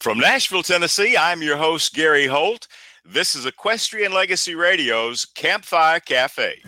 From Nashville, Tennessee, I'm your host, Gary Holt. This is Equestrian Legacy Radio's Campfire Cafe.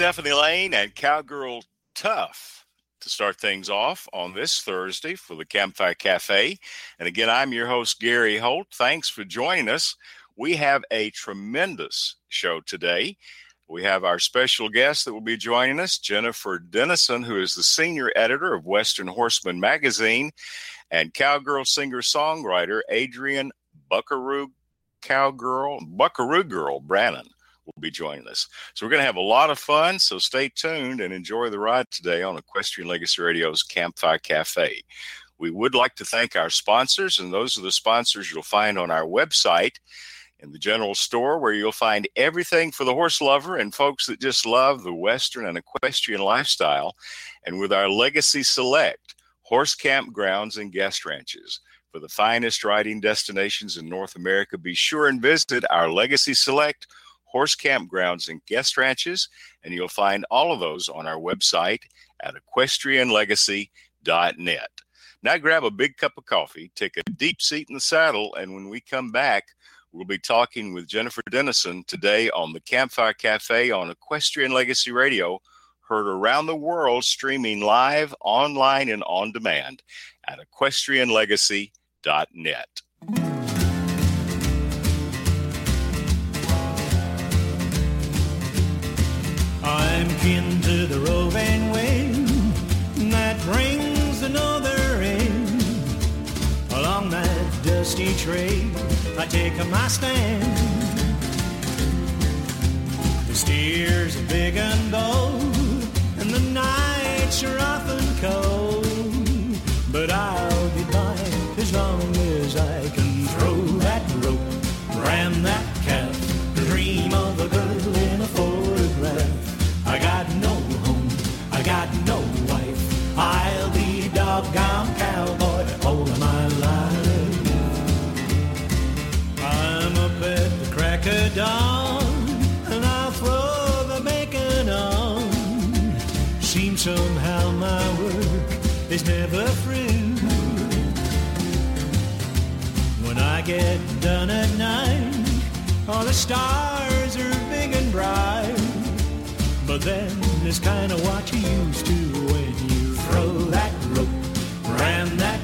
Stephanie Lane and Cowgirl Tough to start things off on this Thursday for the Campfire Cafe. And again, I'm your host, Gary Holt. Thanks for joining us. We have a tremendous show today. We have our special guest that will be joining us, Jennifer Denison, who is the senior editor of Western Horseman magazine, and cowgirl singer songwriter Adrian Buckaroo Cowgirl Buckaroo Girl Brannan will be joining us. So we're going to have a lot of fun. So stay tuned and enjoy the ride today on Equestrian Legacy Radio's Campfire Cafe. We would like to thank our sponsors, and those are the sponsors you'll find on our website in the general store, where you'll find everything for the horse lover and folks that just love the Western and equestrian lifestyle. And with our Legacy Select horse campgrounds and guest ranches. For the finest riding destinations in North America, be sure and visit our Legacy Select horse campgrounds and guest ranches, and you'll find all of those on our website at equestrianlegacy.net. Now grab a big cup of coffee, take a deep seat in the saddle, and when we come back, we'll be talking with Jennifer Denison today on the Campfire Cafe on Equestrian Legacy Radio, heard around the world streaming live, online, and on demand at equestrianlegacy.net. blowing wind that brings another in. Along that dusty trail, I take my stand. The steers are big and bold, and the nights are often cold. But I'll be blind as long as I can throw get done at night, all the stars are big and bright. But then it's kinda what you used to when you throw that rope around that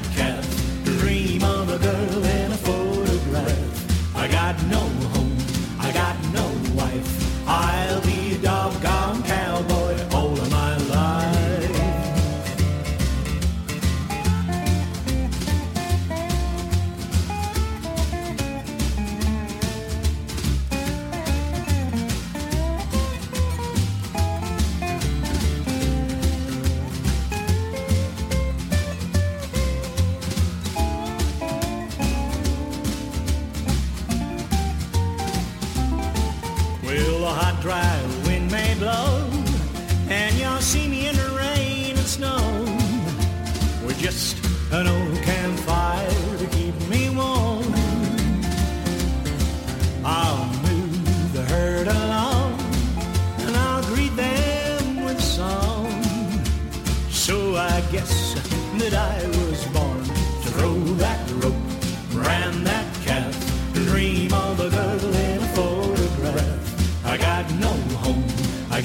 dry wind may blow, and you'll see me in the rain and snow. With just an old campfire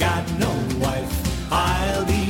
got no wife. I'll be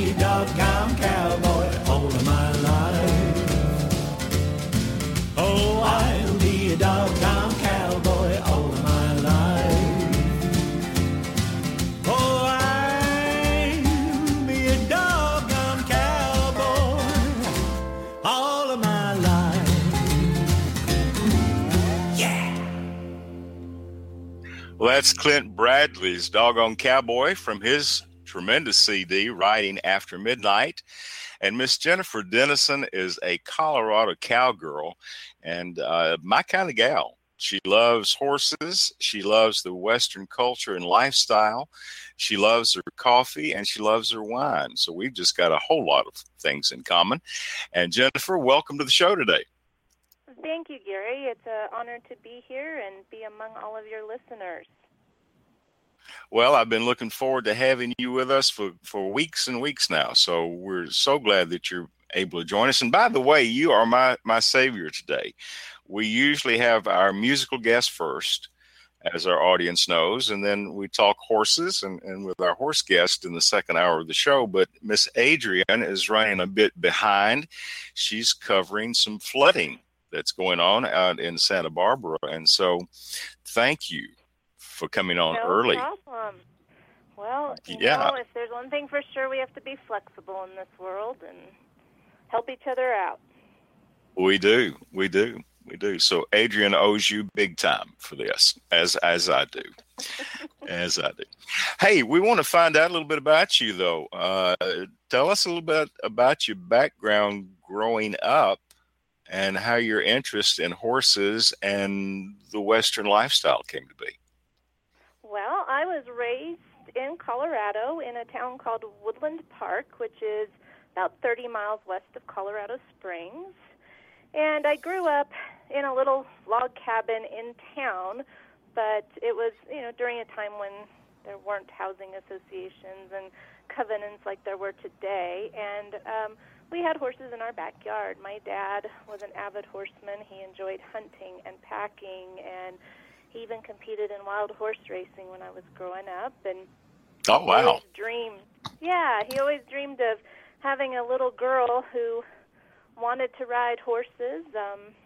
Well, that's Clint Bradley's Doggone Cowboy from his tremendous CD, Riding After Midnight. And Miss Jennifer Denison is a Colorado cowgirl and uh, my kind of gal. She loves horses. She loves the Western culture and lifestyle. She loves her coffee and she loves her wine. So we've just got a whole lot of things in common. And Jennifer, welcome to the show today. Thank you, Gary. It's an honor to be here and be among all of your listeners. Well, I've been looking forward to having you with us for, for weeks and weeks now. So we're so glad that you're able to join us. And by the way, you are my, my savior today. We usually have our musical guest first, as our audience knows, and then we talk horses and, and with our horse guest in the second hour of the show. But Miss Adrian is running a bit behind. She's covering some flooding that's going on out in Santa Barbara. And so thank you for coming on no early. problem. Well, Yeah. know, if there's one thing for sure, we have to be flexible in this world and help each other out. We do. We do. We do. So Adrian owes you big time for this, as as I do. as I do. Hey, we want to find out a little bit about you though. Uh, tell us a little bit about your background growing up and how your interest in horses and the Western lifestyle came to be. Well, I was raised in Colorado in a town called Woodland Park, which is about 30 miles west of Colorado Springs. And I grew up in a little log cabin in town, but it was, you know, during a time when there weren't housing associations and covenants like there were today. And um, we had horses in our backyard. My dad was an avid horseman. He enjoyed hunting and packing, and he even competed in wild horse racing when I was growing up. And Oh wow. dreamed. Yeah, he always dreamed of having a little girl who wanted to ride horses. Um,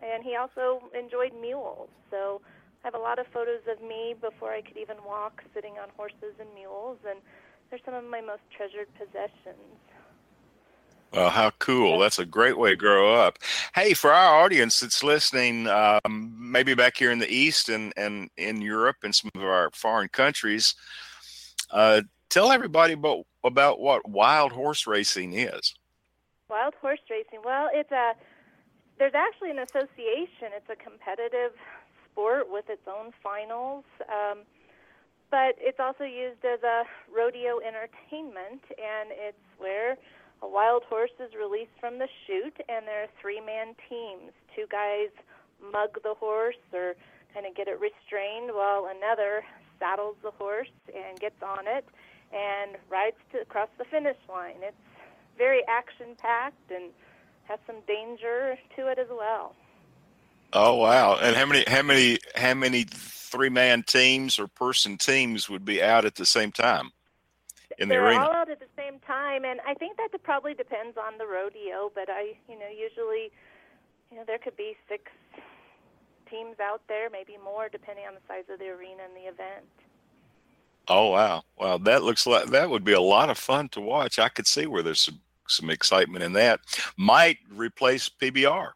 and he also enjoyed mules. So I have a lot of photos of me before I could even walk, sitting on horses and mules, and they're some of my most treasured possessions. Well, how cool. That's a great way to grow up. Hey, for our audience that's listening, um, maybe back here in the East and, and in Europe and some of our foreign countries, uh, tell everybody about, about what wild horse racing is. Wild horse racing. Well, it's a there's actually an association. It's a competitive sport with its own finals, um, but it's also used as a rodeo entertainment, and it's where a wild horse is released from the chute, and there are three-man teams. Two guys mug the horse or kind of get it restrained, while another saddles the horse and gets on it, and rides to across the finish line. It's very action packed and has some danger to it as well. Oh wow! And how many how many how many three man teams or person teams would be out at the same time in the They're arena? all out at the same time, and I think that probably depends on the rodeo. But I, you know, usually, you know, there could be six teams out there, maybe more, depending on the size of the arena and the event. Oh wow! Wow, that looks like that would be a lot of fun to watch. I could see where there's some some excitement in that. Might replace PBR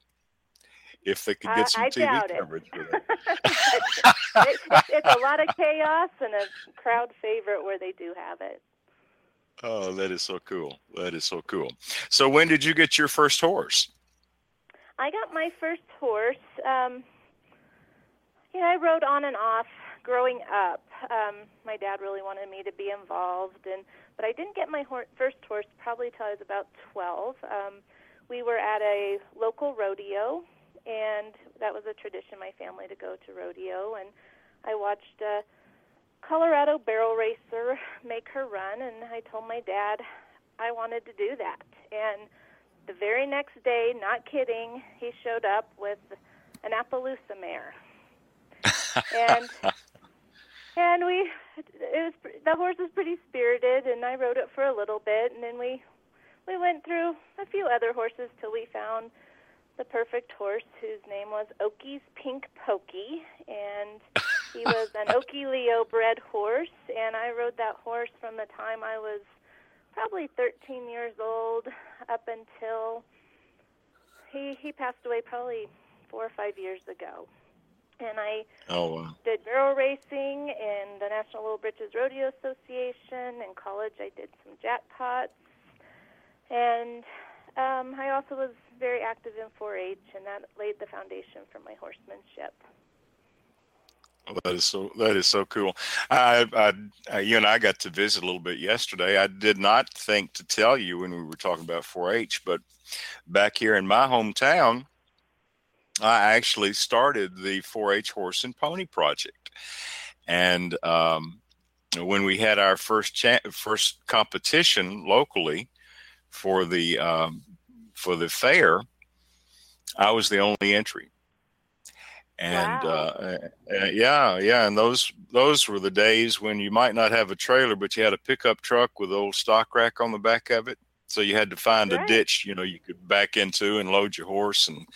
if they could get some I TV doubt it. coverage with it. it, it's, it's a lot of chaos and a crowd favorite where they do have it. Oh, that is so cool. That is so cool. So when did you get your first horse? I got my first horse. Um, you know, I rode on and off growing up. Um, my dad really wanted me to be involved, and but I didn't get my hor- first horse probably till I was about 12. Um, we were at a local rodeo, and that was a tradition my family to go to rodeo. And I watched a Colorado barrel racer make her run, and I told my dad I wanted to do that. And the very next day, not kidding, he showed up with an Appaloosa mare. and and we it was the horse was pretty spirited and I rode it for a little bit and then we we went through a few other horses till we found the perfect horse whose name was Oki's Pink Pokey and he was an Okie Leo bred horse and I rode that horse from the time I was probably 13 years old up until he he passed away probably four or five years ago. And I Oh, wow. did barrel racing in the National Little Britches Rodeo Association. In college, I did some jackpots, and um, I also was very active in 4-H, and that laid the foundation for my horsemanship. That is so that is so cool. I, I, I, you and I got to visit a little bit yesterday. I did not think to tell you when we were talking about 4-H, but back here in my hometown, I actually started the 4-H horse and pony project, and um, when we had our first cha- first competition locally for the um, for the fair, I was the only entry and Wow. uh, uh, yeah, yeah, and those those were the days when you might not have a trailer, but you had a pickup truck with an old stock rack on the back of it. So you had to find a ditch, you know, you could back into and load your horse, and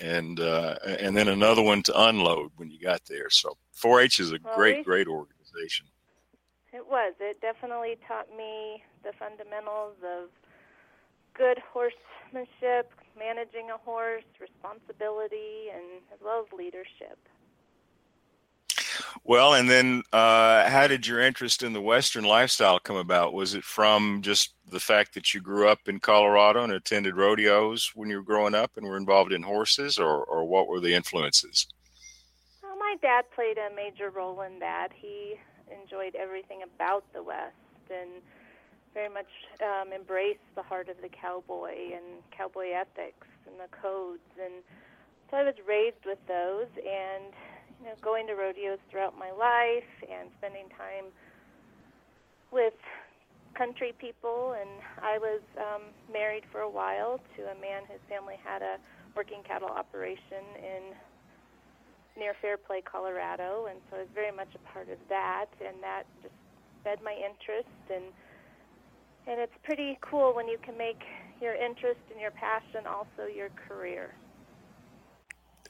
and uh, and then another one to unload when you got there. So 4-H is a Well, great, we- great organization. It was. It definitely taught me the fundamentals of good horsemanship, managing a horse, responsibility, and as well as leadership. Well, and then uh, how did your interest in the Western lifestyle come about? Was it from just the fact that you grew up in Colorado and attended rodeos when you were growing up and were involved in horses, or, or what were the influences? Well, my dad played a major role in that. He enjoyed everything about the West and very much um, embraced the heart of the cowboy and cowboy ethics and the codes. And so I was raised with those and, you know, going to rodeos throughout my life and spending time with country people. And I was um, married for a while to a man whose family had a working cattle operation in near Fairplay, Colorado, and so I was very much a part of that, and that just fed my interest, and and it's pretty cool when you can make your interest and your passion also your career.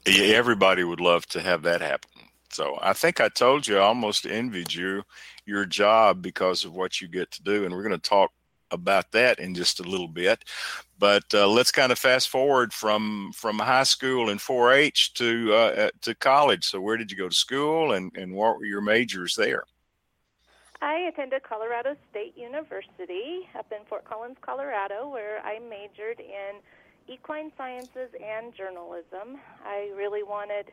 Everybody would love to have that happen. So I think I told you I almost envied you your job because of what you get to do, and we're going to talk about that in just a little bit. But uh, let's kind of fast forward from from high school and 4-H to uh, uh, to college. So where did you go to school, and and what were your majors there? I attended Colorado State University up in Fort Collins, Colorado, where I majored in equine sciences and journalism. I really wanted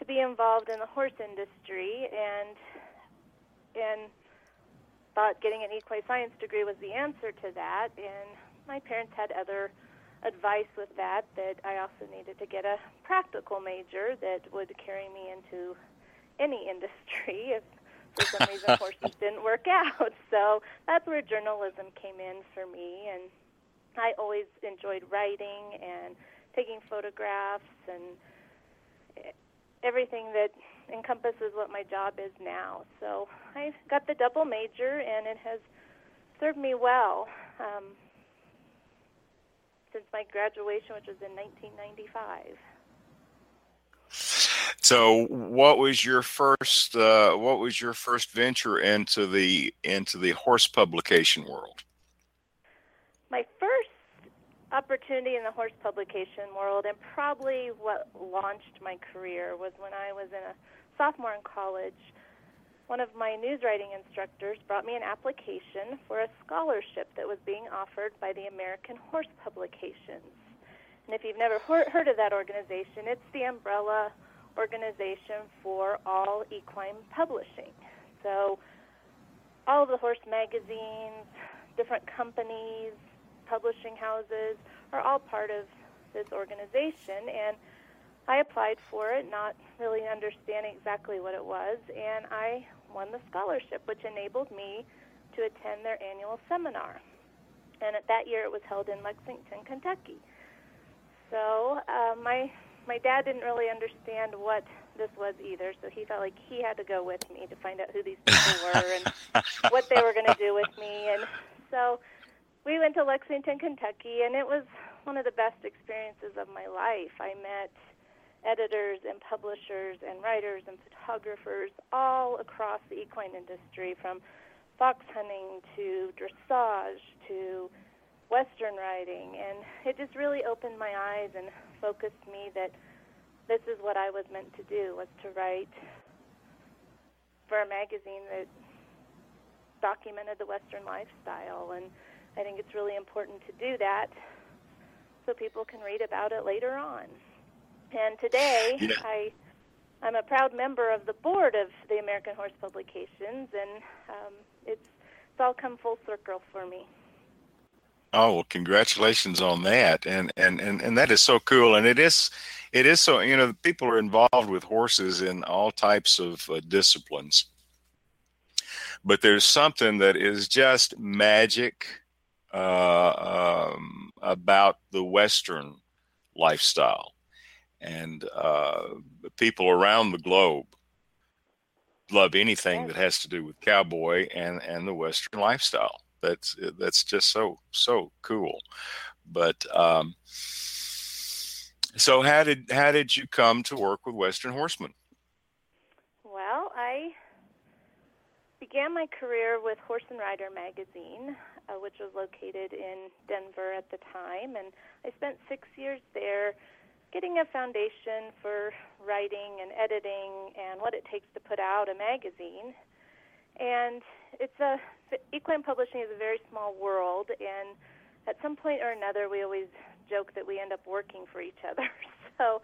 to be involved in the horse industry and and thought getting an equine science degree was the answer to that and my parents had other advice with that that I also needed to get a practical major that would carry me into any industry if for some reason horses didn't work out. So that's where journalism came in for me. And I always enjoyed writing and taking photographs and everything that encompasses what my job is now. So I got the double major, and it has served me well um, since my graduation, which was in 1995. So, what was your first? Uh, what was your first venture into the into the horse publication world? My first opportunity in the horse publication world, and probably what launched my career, was when I was in a sophomore in college. One of my news writing instructors brought me an application for a scholarship that was being offered by the American Horse Publications. And if you've never heard of that organization, it's the umbrella organization for all equine publishing. So, all of the horse magazines, different companies, publishing houses are all part of this organization. And I applied for it, not really understanding exactly what it was, and I won the scholarship, which enabled me to attend their annual seminar. And at that year, it was held in Lexington, Kentucky. So uh, my my dad didn't really understand what this was either, so he felt like he had to go with me to find out who these people were and what they were going to do with me. And so we went to Lexington, Kentucky, and it was one of the best experiences of my life. I met editors and publishers and writers and photographers all across the equine industry, from fox hunting to dressage to Western riding, and it just really opened my eyes and focused me that this is what I was meant to do was to write for a magazine that documented the Western lifestyle, and I think it's really important to do that so people can read about it later on. And today, yeah. I I'm a proud member of the board of the American Horse Publications, and um, it's it's all come full circle for me. Oh well, congratulations on that, and and and and that is so cool, and it is it is so you know people are involved with horses in all types of uh, disciplines, but there's something that is just magic uh, um, about the Western lifestyle and uh, people around the globe love anything that has to do with cowboy and and the western lifestyle that's that's just so so cool but um, so how did how did you come to work with western horseman well i began my career with horse and rider magazine uh, which was located in denver at the time and i spent six years there getting a foundation for writing and editing and what it takes to put out a magazine. And it's a equine publishing is a very small world, and at some point or another, we always joke that we end up working for each other. So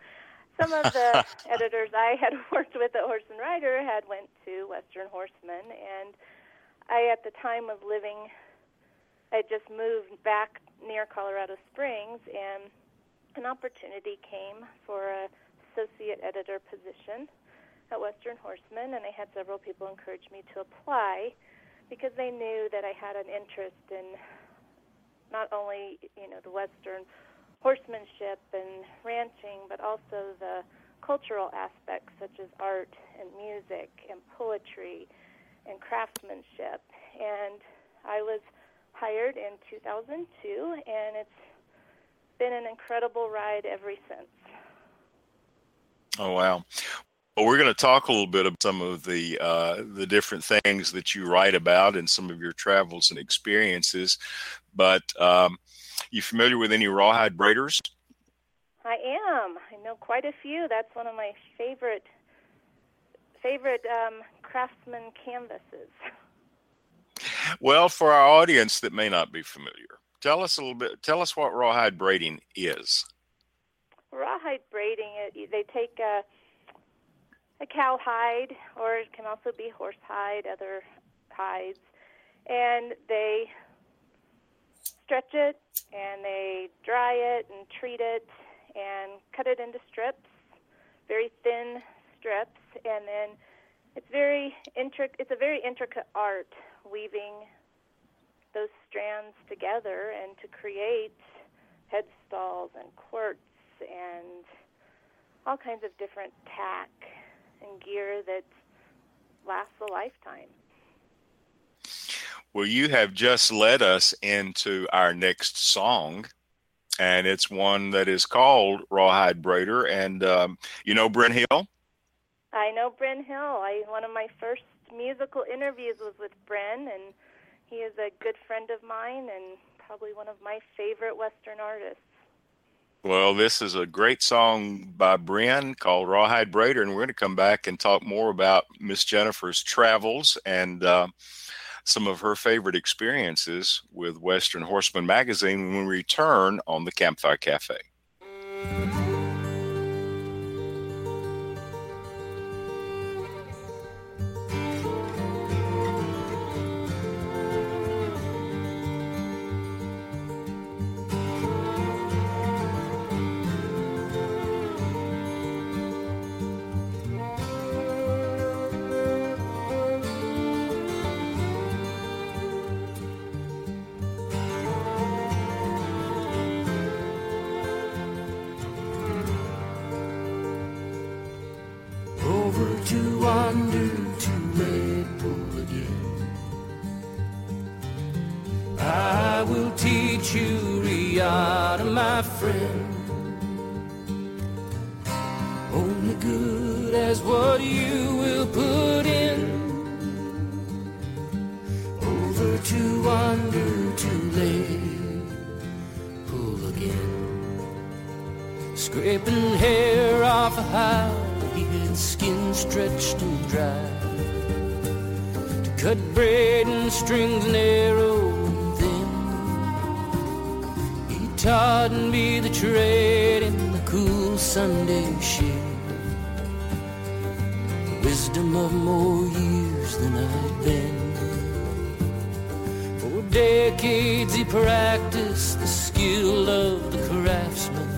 some of the editors I had worked with at Horse and Rider had went to Western Horseman, and I at the time was living. I had just moved back near Colorado Springs, and an opportunity came for a associate editor position at Western Horseman, and I had several people encourage me to apply because they knew that I had an interest in not only you know the Western horsemanship and ranching, but also the cultural aspects such as art and music and poetry and craftsmanship. And I was hired in 2002, and it's been an incredible ride ever since. Oh wow! Well, we're going to talk a little bit about some of the uh, the different things that you write about and some of your travels and experiences. But um, you familiar with any rawhide braiders? I am. I know quite a few. That's one of my favorite favorite um, craftsman canvases. Well, for our audience that may not be familiar, tell us a little bit. Tell us what rawhide braiding is. Rawhide braiding. It, they take a, a cow hide, or it can also be horse hide, other hides, and they stretch it and they dry it and treat it and cut it into strips, very thin strips, and then it's very intric- It's a very intricate art, weaving those strands together and to create headstalls and quirts and all kinds of different tack and gear that lasts a lifetime. Well, you have just led us into our next song, and it's one that is called Rawhide Braider. And um, you know Brenn Hill? I know Brenn Hill. I one of my first musical interviews was with Brenn, and he is a good friend of mine and probably one of my favorite Western artists. Well, this is a great song by Brenn called Rawhide Braider, and we're going to come back and talk more about Miss Jennifer's travels and uh, some of her favorite experiences with Western Horseman magazine when we return on the Campfire Cafe. to wander too late. Pull again, scraping hair off a hide, skin stretched and dry. To cut braid and strings and arrows, then he taught me the trade in the cool Sunday shade wisdom of more years than I've been decades he practiced the skill of the craftsman.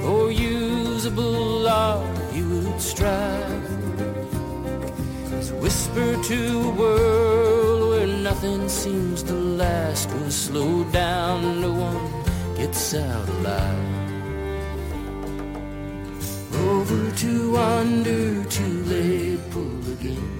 For usable art he would strive. His whisper to a world where nothing seems to last But slow down, no one gets out alive. Over to under to lay pull again.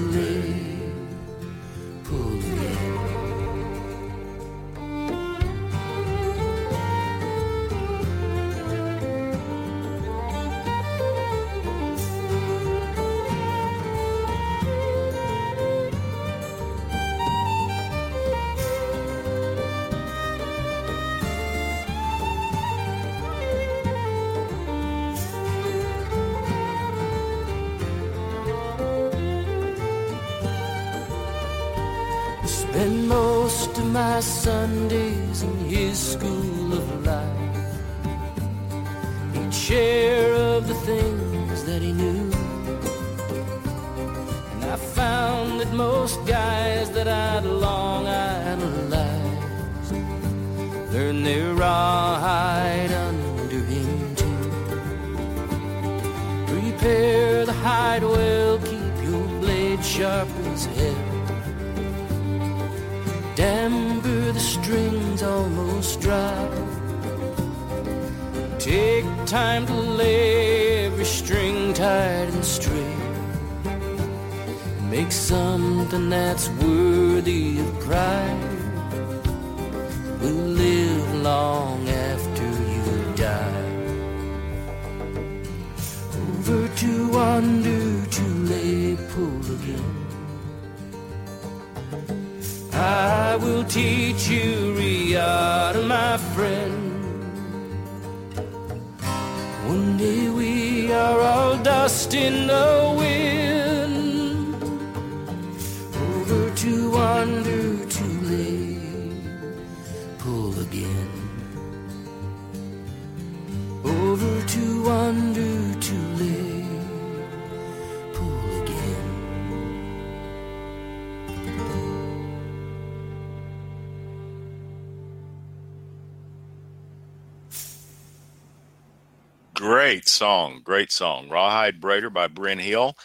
great song. Rawhide Braider by Brenn Hill.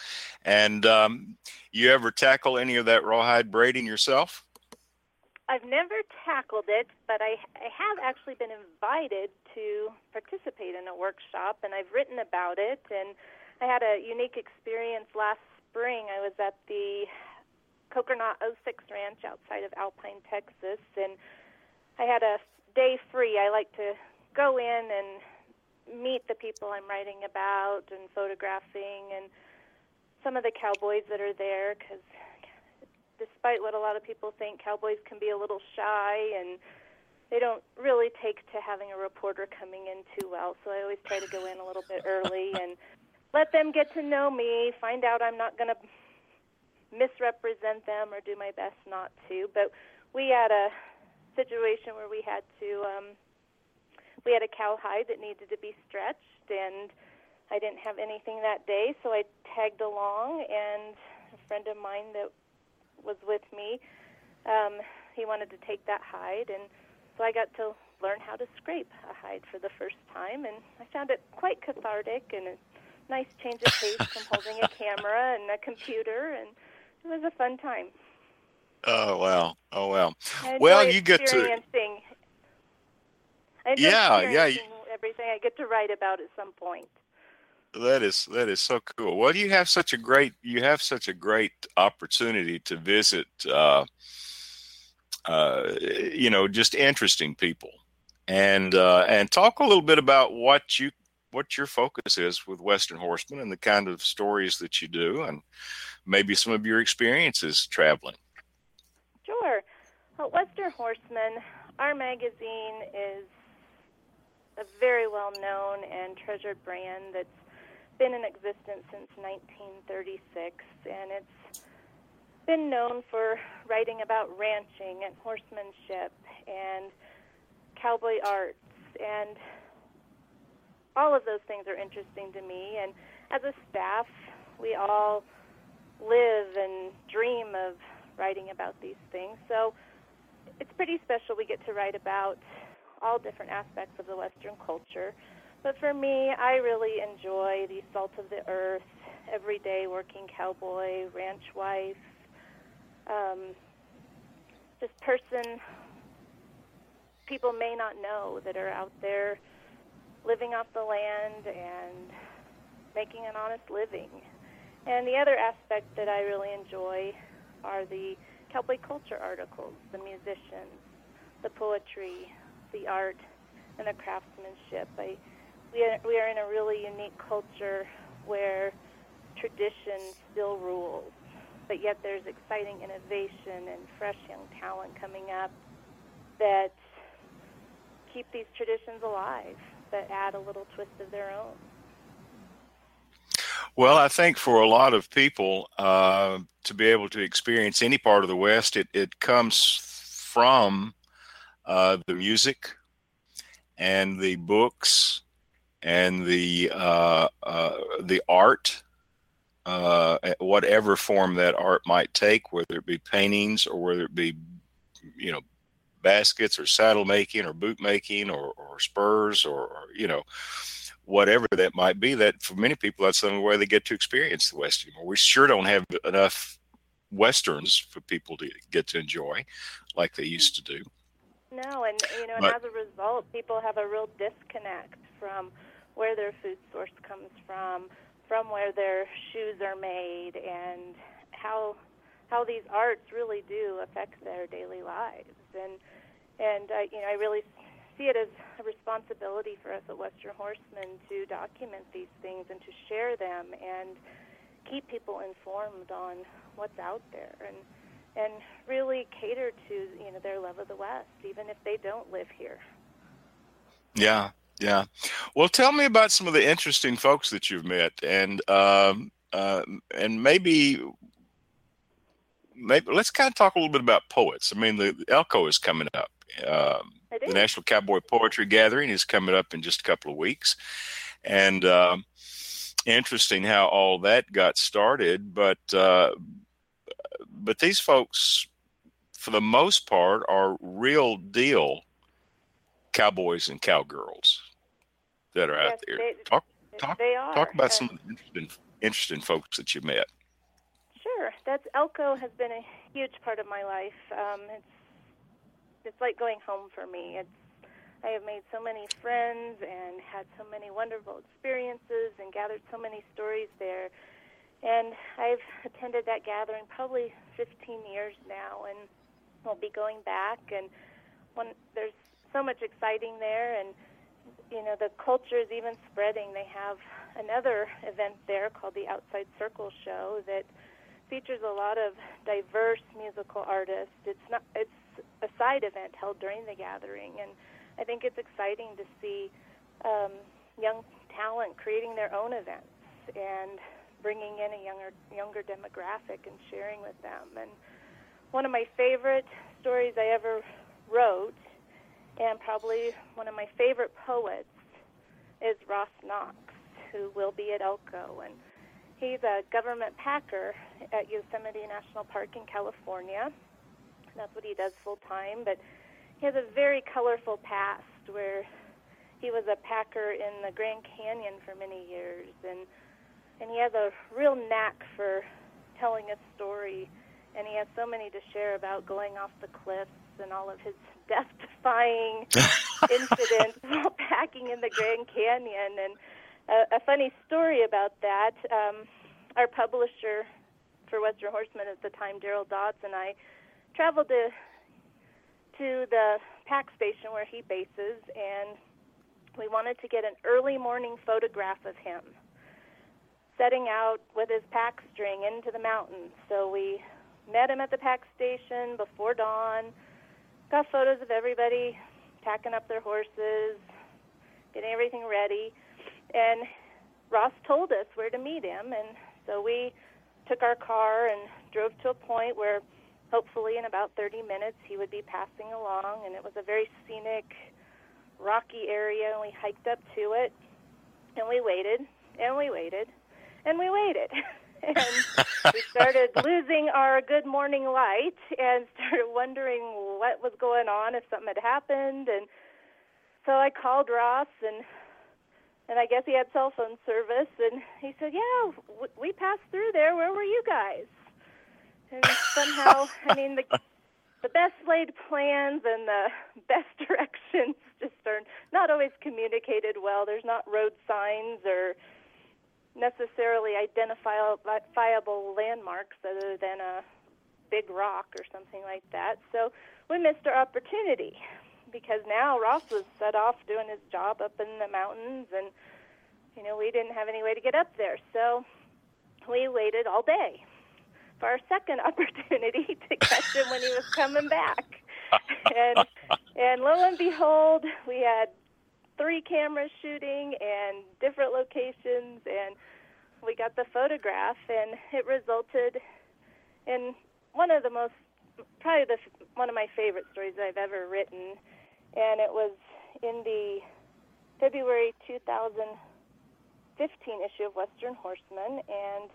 And um, you ever tackle any of that rawhide braiding yourself? I've never tackled it, but I, I have actually been invited to participate in a workshop, and I've written about it. And I had a unique experience last spring. I was at the Kokernot 06 Ranch outside of Alpine, Texas, and I had a day free. I like to go in and meet the people I'm writing about and photographing and some of the cowboys that are there because despite what a lot of people think, cowboys can be a little shy and they don't really take to having a reporter coming in too well. So I always try to go in a little bit early and let them get to know me, find out I'm not going to misrepresent them or do my best not to. But we had a situation where we had to um we had a cowhide that needed to be stretched and I didn't have anything that day, so I tagged along and a friend of mine that was with me. Um, he wanted to take that hide, and so I got to learn how to scrape a hide for the first time, and I found it quite cathartic and a nice change of pace from holding a camera and a computer, and it was a fun time. Oh wow! Oh wow! Well, you get to yeah, yeah. Everything I get to write about at some point that is that is so cool. Well, you have such a great you have such a great opportunity to visit, uh, uh, you know, just interesting people, and uh, and talk a little bit about what you what your focus is with Western Horseman and the kind of stories that you do, and maybe some of your experiences traveling. Sure. Well, Western Horseman, our magazine is a very well known and treasured brand that's been in existence since 1936, and it's been known for writing about ranching and horsemanship and cowboy arts, and all of those things are interesting to me. And as a staff, we all live and dream of writing about these things. So it's pretty special. We get to write about all different aspects of the Western culture. But for me, I really enjoy the salt of the earth, everyday working cowboy, ranch wife, um, this person people may not know that are out there living off the land and making an honest living. And the other aspect that I really enjoy are the cowboy culture articles, the musicians, the poetry, the art, and the craftsmanship. I we are, we are in a really unique culture where tradition still rules, but yet there's exciting innovation and fresh young talent coming up that keep these traditions alive, that add a little twist of their own. Well, I think for a lot of people uh, to be able to experience any part of the West, it, it comes from uh, the music and the books and the uh, uh, the art, uh, whatever form that art might take, whether it be paintings or whether it be, you know, baskets or saddle making or boot making or, or spurs or, or, you know, whatever that might be. That for many people, that's the only way they get to experience the West anymore. We sure don't have enough westerns for people to get to enjoy like they used to do. No, and you know, and as a result, people have a real disconnect from where their food source comes from, from where their shoes are made, and how how these arts really do affect their daily lives. And and uh, you know, I really see it as a responsibility for us at Western Horseman to document these things and to share them and keep people informed on what's out there and and really cater to you know their love of the West, even if they don't live here. Yeah, yeah. Well, tell me about some of the interesting folks that you've met, and um, uh, and maybe maybe let's kind of talk a little bit about poets. I mean, the, the Elko is coming up. Um, the National Cowboy Poetry Gathering is coming up in just a couple of weeks, and um, interesting how all that got started. But uh, but these folks, for the most part, are real deal cowboys and cowgirls that are out there. they- talk talk talk about and- some of the interesting interesting folks that you met. Sure. That's Elko has been a huge part of my life. Um, it's it's like going home for me. It's I have made so many friends and had so many wonderful experiences and gathered so many stories there. And I've attended that gathering probably 15 years now, and we'll be going back. And when there's so much exciting there, and you know the culture is even spreading. They have another event there called the Outside Circle Show that features a lot of diverse musical artists. It's not it's a side event held during the gathering, and I think it's exciting to see um, young talent creating their own events and bringing in a younger younger demographic and sharing with them. And one of my favorite stories I ever wrote, and probably one of my favorite poets, is Ross Knox, who will be at Elko and He's a government packer at Yosemite National Park in California. That's what he does full time. But he has a very colorful past where he was a packer in the Grand Canyon for many years, and and he has a real knack for telling a story. And he has so many to share about going off the cliffs and all of his death-defying incidents while packing in the Grand Canyon and a, a funny story about that. Um, our publisher for Western Horseman at the time, Darrell Dodds, and I traveled to to the pack station where he bases, and we wanted to get an early morning photograph of him setting out with his pack string into the mountains. So we met him at the pack station before dawn, got photos of everybody packing up their horses, getting everything ready. And Ross told us where to meet him, and so we took our car and drove to a point where hopefully in about 30 minutes he would be passing along, and it was a very scenic, rocky area, and we hiked up to it, and we waited, and we waited, and we waited. and we started losing our good morning light and started wondering what was going on, if something had happened, and so I called Ross and and I guess he had cell phone service, and he said, "Yeah, w- we passed through there. Where were you guys?" And somehow, I mean, the the best laid plans and the best directions just are not always communicated well. There's not road signs or necessarily identifiable landmarks other than a big rock or something like that. So we missed our opportunity because now Ross was set off doing his job up in the mountains, and you know we didn't have any way to get up there, so we waited all day for our second opportunity to catch him when he was coming back. and and lo and behold, we had three cameras shooting and different locations, and we got the photograph, and it resulted in one of the most probably the one of my favorite stories I've ever written. And it was in the February 2015 issue of Western Horseman, and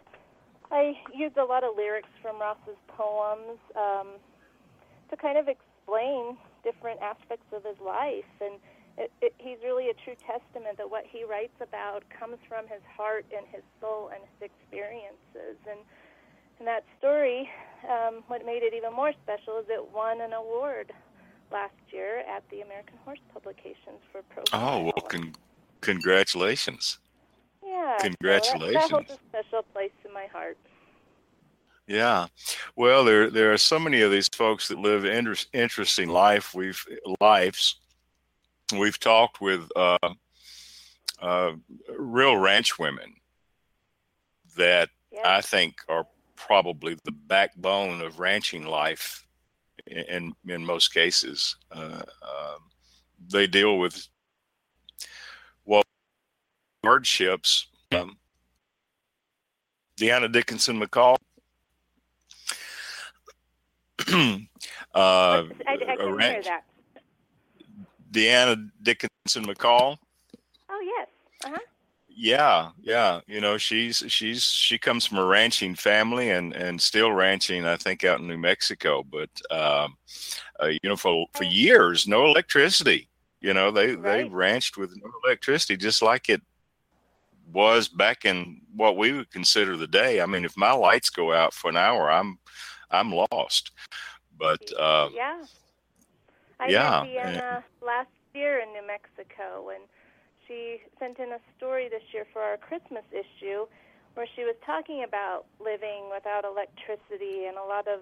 I used a lot of lyrics from Ross's poems um, to kind of explain different aspects of his life, and it, it, he's really a true testament that what he writes about comes from his heart and his soul and his experiences, and and that story, um, what made it even more special is it won an award last year at the American Horse Publications for Pro. Oh well, con- congratulations! yeah, so that- congratulations. that, holds a special place in my heart. Yeah, well, there there are so many of these folks that live inter- interesting life. We've lives. We've talked with uh, uh, real ranch women that Yeah. I think are probably the backbone of ranching life in in most cases. Uh, um, they deal with well hardships. Um, Deanna Dickinson McCall. uh, I, I couldn't hear that. Deanna Dickinson McCall. Oh yes. Uh huh. Yeah, yeah. You know, she's she's she comes from a ranching family and and still ranching. I think out in New Mexico, but um, uh, you know, for for years, no electricity. You know, they they ranched with no electricity, just like it was back in what we would consider the day. I mean, if my lights go out for an hour, I'm I'm lost. But uh, yeah. I yeah, met Deanna last year in New Mexico, and she sent in a story this year for our Christmas issue where she was talking about living without electricity and a lot of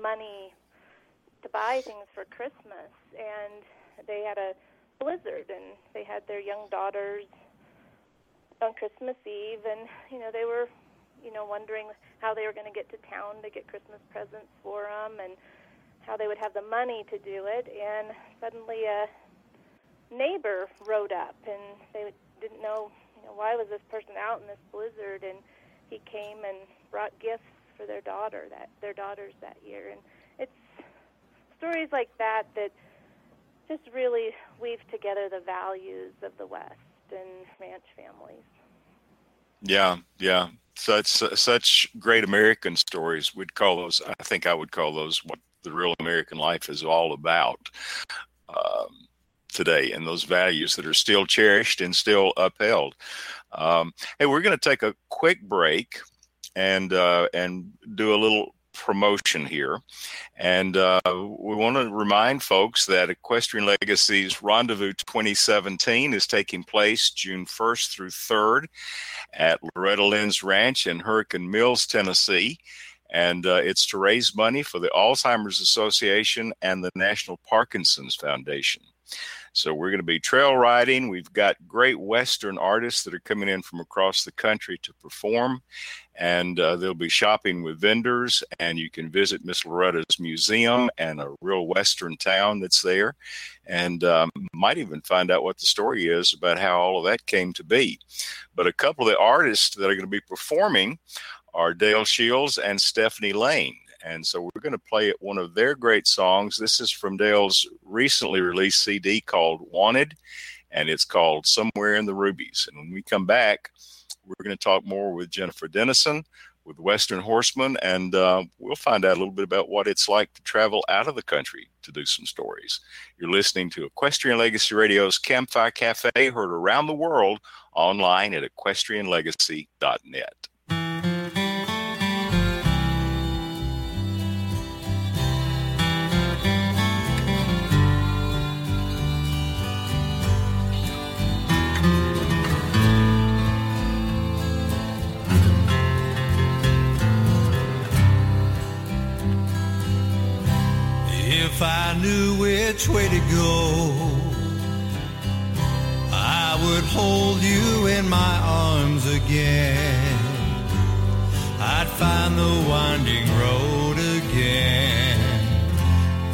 money to buy things for Christmas. And they had a blizzard, and they had their young daughters on Christmas Eve, and you know they were, you know, wondering how they were going to get to town to get Christmas presents for them, and how they would have the money to do it. And suddenly, a neighbor rode up, and they didn't know, you know, why was this person out in this blizzard, and he came and brought gifts for their daughter that their daughters that year, and it's stories like that that just really weave together the values of the West and ranch families. yeah, yeah, such such great American stories. We'd call those. I think I would call those what the real American life is all about um, today, and those values that are still cherished and still upheld. Um, hey, we're going to take a quick break and uh, and do a little promotion here. And uh, we want to remind folks that Equestrian Legacies Rendezvous 2017 is taking place June 1st through 3rd at Loretta Lynn's Ranch in Hurricane Mills, Tennessee. And uh, it's to raise money for the Alzheimer's Association and the National Parkinson's Foundation. So we're going to be trail riding. We've got great Western artists that are coming in from across the country to perform, and uh, they'll be shopping with vendors. And you can visit Miss Loretta's museum and a real Western town that's there, and um, might even find out what the story is about how all of that came to be. But a couple of the artists that are going to be performing are Dale Shields and Stephanie Lane. And so we're going to play one of their great songs. This is from Dale's recently released CD called Wanted, and it's called Somewhere in the Rubies. And when we come back, we're going to talk more with Jennifer Denison with Western Horseman, and uh, we'll find out a little bit about what it's like to travel out of the country to do some stories. You're listening to Equestrian Legacy Radio's Campfire Cafe, heard around the world online at equestrianlegacy.net. If I knew which way to go, I would hold you in my arms again. I'd find the winding road again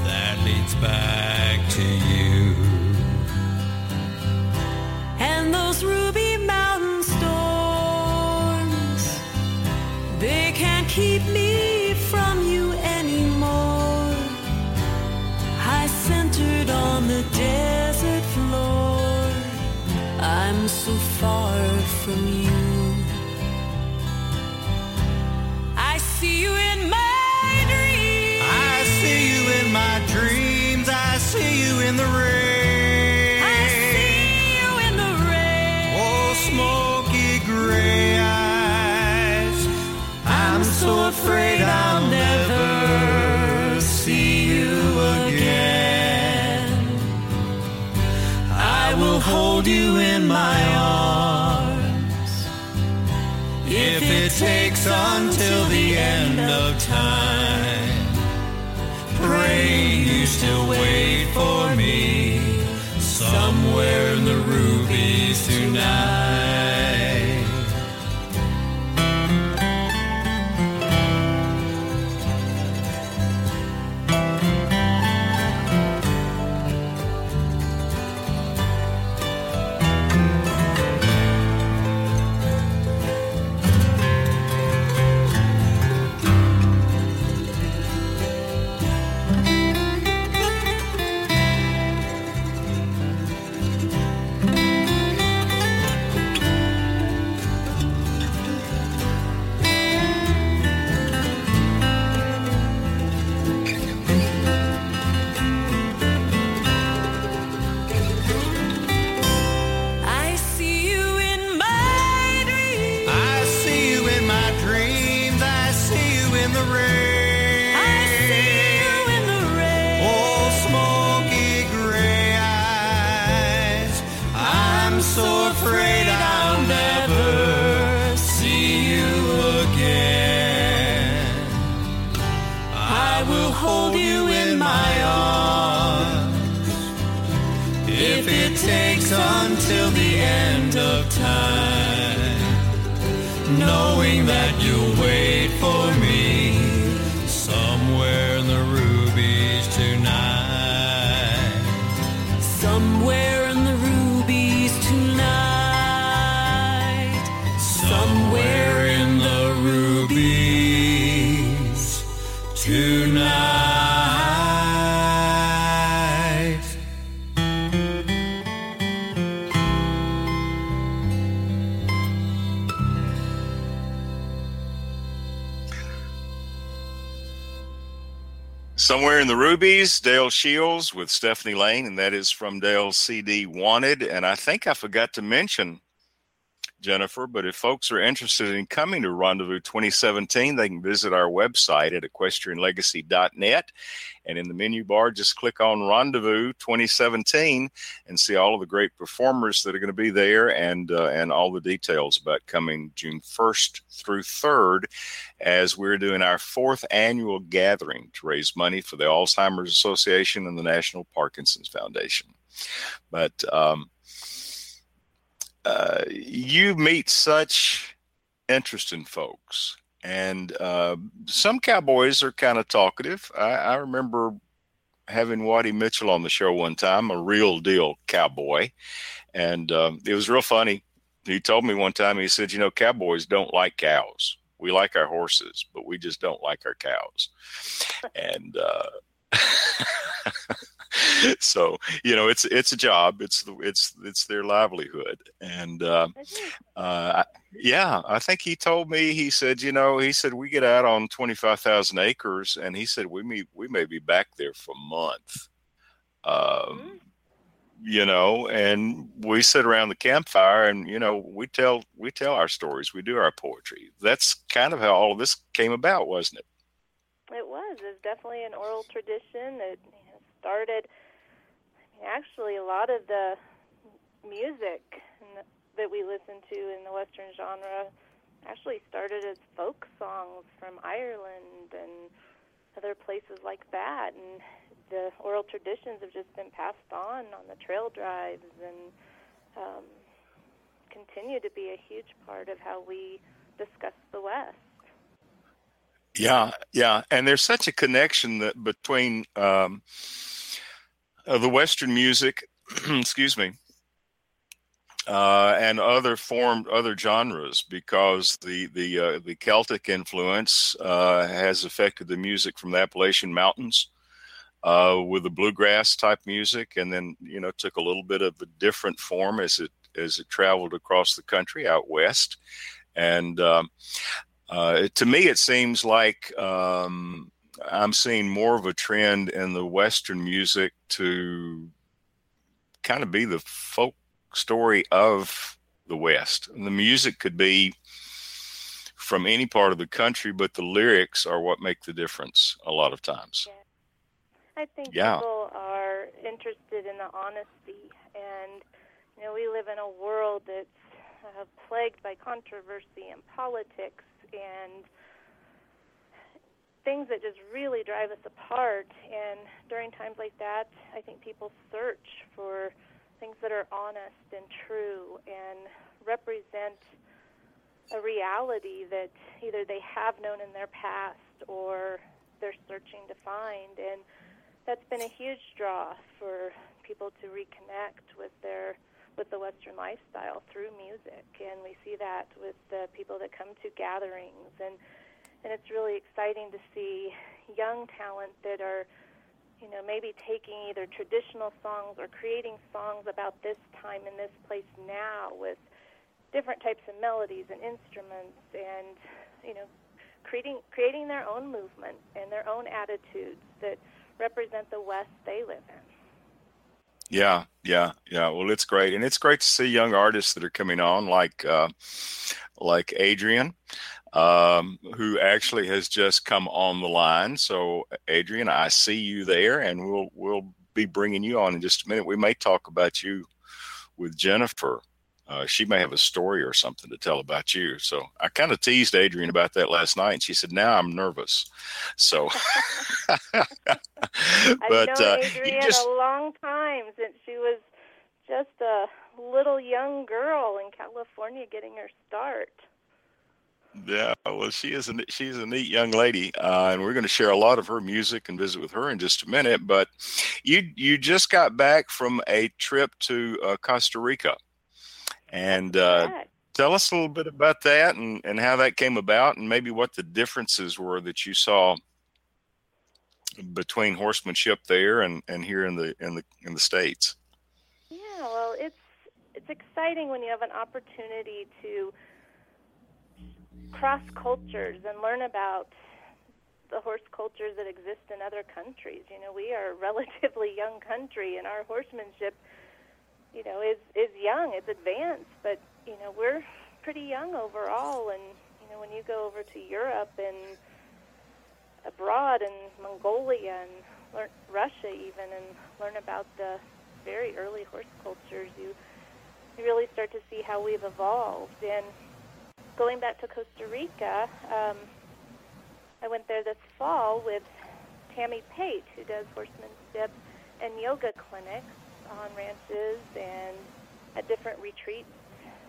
that leads back to you. And those ruby mountain storms, they can't keep me see you in my dreams. I see you in my dreams, I see you in the rain. I see you in the rain. Oh, smoky gray eyes. I'm so afraid I'll never see you again. I will hold you in my arms. If it takes until the end of time, Pray you still wait for me somewhere in the rubies tonight. in the rain. I see you in the rain. Oh, smoky gray eyes. I'm so afraid I'll never see you again. I will hold you in my arms if it takes until the end of time, knowing that Somewhere in the Rubies, Dale Shields with Stephanie Lane, and that is from Dale's CD Wanted. And I think I forgot to mention, Jennifer, but if folks are interested in coming to Rendezvous 2017, they can visit our website at equestrianlegacy.net. And in the menu bar, just click on Rendezvous 2017 and see all of the great performers that are going to be there and, uh, and all the details about coming June 1st through 3rd as we're doing our fourth annual gathering to raise money for the Alzheimer's Association and the National Parkinson's Foundation. But um, uh, you meet such interesting folks. And uh, some cowboys are kind of talkative. I, I remember having Waddie Mitchell on the show one time, a real deal cowboy. And um, it was real funny. He told me one time, he said, You know, cowboys don't like cows. We like our horses, but we just don't like our cows. And uh, so you know it's it's a job it's the it's it's their livelihood and uh, uh, yeah i think he told me he said you know he said we get out on 25000 acres and he said we may we may be back there for a month um, you know and we sit around the campfire and you know we tell we tell our stories we do our poetry. That's kind of how all of this came about wasn't it? It was. It's definitely an oral tradition that you know, started. I mean, actually, a lot of the music that we listen to in the Western genre actually started as folk songs from Ireland and other places like that. And the oral traditions have just been passed on on the trail drives and um, continue to be a huge part of how we discuss the West. Yeah, yeah, and there's such a connection that between um, uh, the Western music, excuse me, uh, and other formed other genres because the the uh, the Celtic influence uh, has affected the music from the Appalachian Mountains uh, with the bluegrass type music, and then you know took a little bit of a different form as it as it traveled across the country out west, and um, uh, to me it seems like um, I'm seeing more of a trend in the Western music to kind of be the folk story of the West. And the music could be from any part of the country, but the lyrics are what make the difference a lot of times. I think Yeah. people are interested in the honesty, and you know, we live in a world that's uh, plagued by controversy and politics and things that just really drive us apart. And during times like that, I think people search for things that are honest and true and represent a reality that either they have known in their past or they're searching to find. And that's been a huge draw for people to reconnect with their with the Western lifestyle through music, and we see that with the people that come to gatherings, and and it's really exciting to see young talent that are, you know, maybe taking either traditional songs or creating songs about this time and this place now with different types of melodies and instruments, and you know, creating creating their own movement and their own attitudes that represent the West they live in. Yeah, yeah, yeah. Well, it's great, and it's great to see young artists that are coming on, like uh, like Adrian, um, who actually has just come on the line. So, Adrian, I see you there, and we'll we'll be bringing you on in just a minute. We may talk about you with Jennifer. Uh, she may have a story or something to tell about you. So I kind of teased Adrian about that last night, and she said, "Now I'm nervous." So, I've but known uh, you just a long time since she was just a little young girl in California getting her start. Yeah, well, she is a she's a neat young lady, uh, and we're going to share a lot of her music and visit with her in just a minute. But you you just got back from a trip to uh, Costa Rica, and uh, tell us a little bit about that and and how that came about, and maybe what the differences were that you saw between horsemanship there and and here in the in the in the states. Yeah, well, it's it's exciting when you have an opportunity to cross cultures and learn about the horse cultures that exist in other countries. You know, we are a relatively young country, and our horsemanship, you know, is is young. It's advanced, but you know, we're pretty young overall. And you know, when you go over to Europe and abroad in Mongolia and learn Russia even, and learn about the very early horse cultures, you you really start to see how we've evolved and going back to Costa Rica, um, I went there this fall with Tammy Pate, who does horsemanship and yoga clinics on ranches and at different retreats.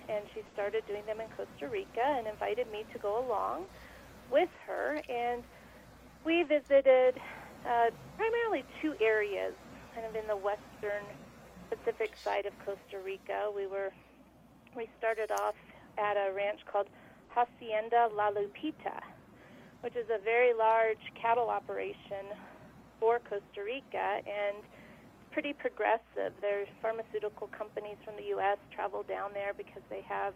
And she started doing them in Costa Rica and invited me to go along with her. And we visited uh, primarily two areas, kind of in the western Pacific side of Costa Rica. We were we started off at a ranch called Hacienda La Lupita, which is a very large cattle operation for Costa Rica and pretty progressive. There's pharmaceutical companies from the U.S. travel down there because they have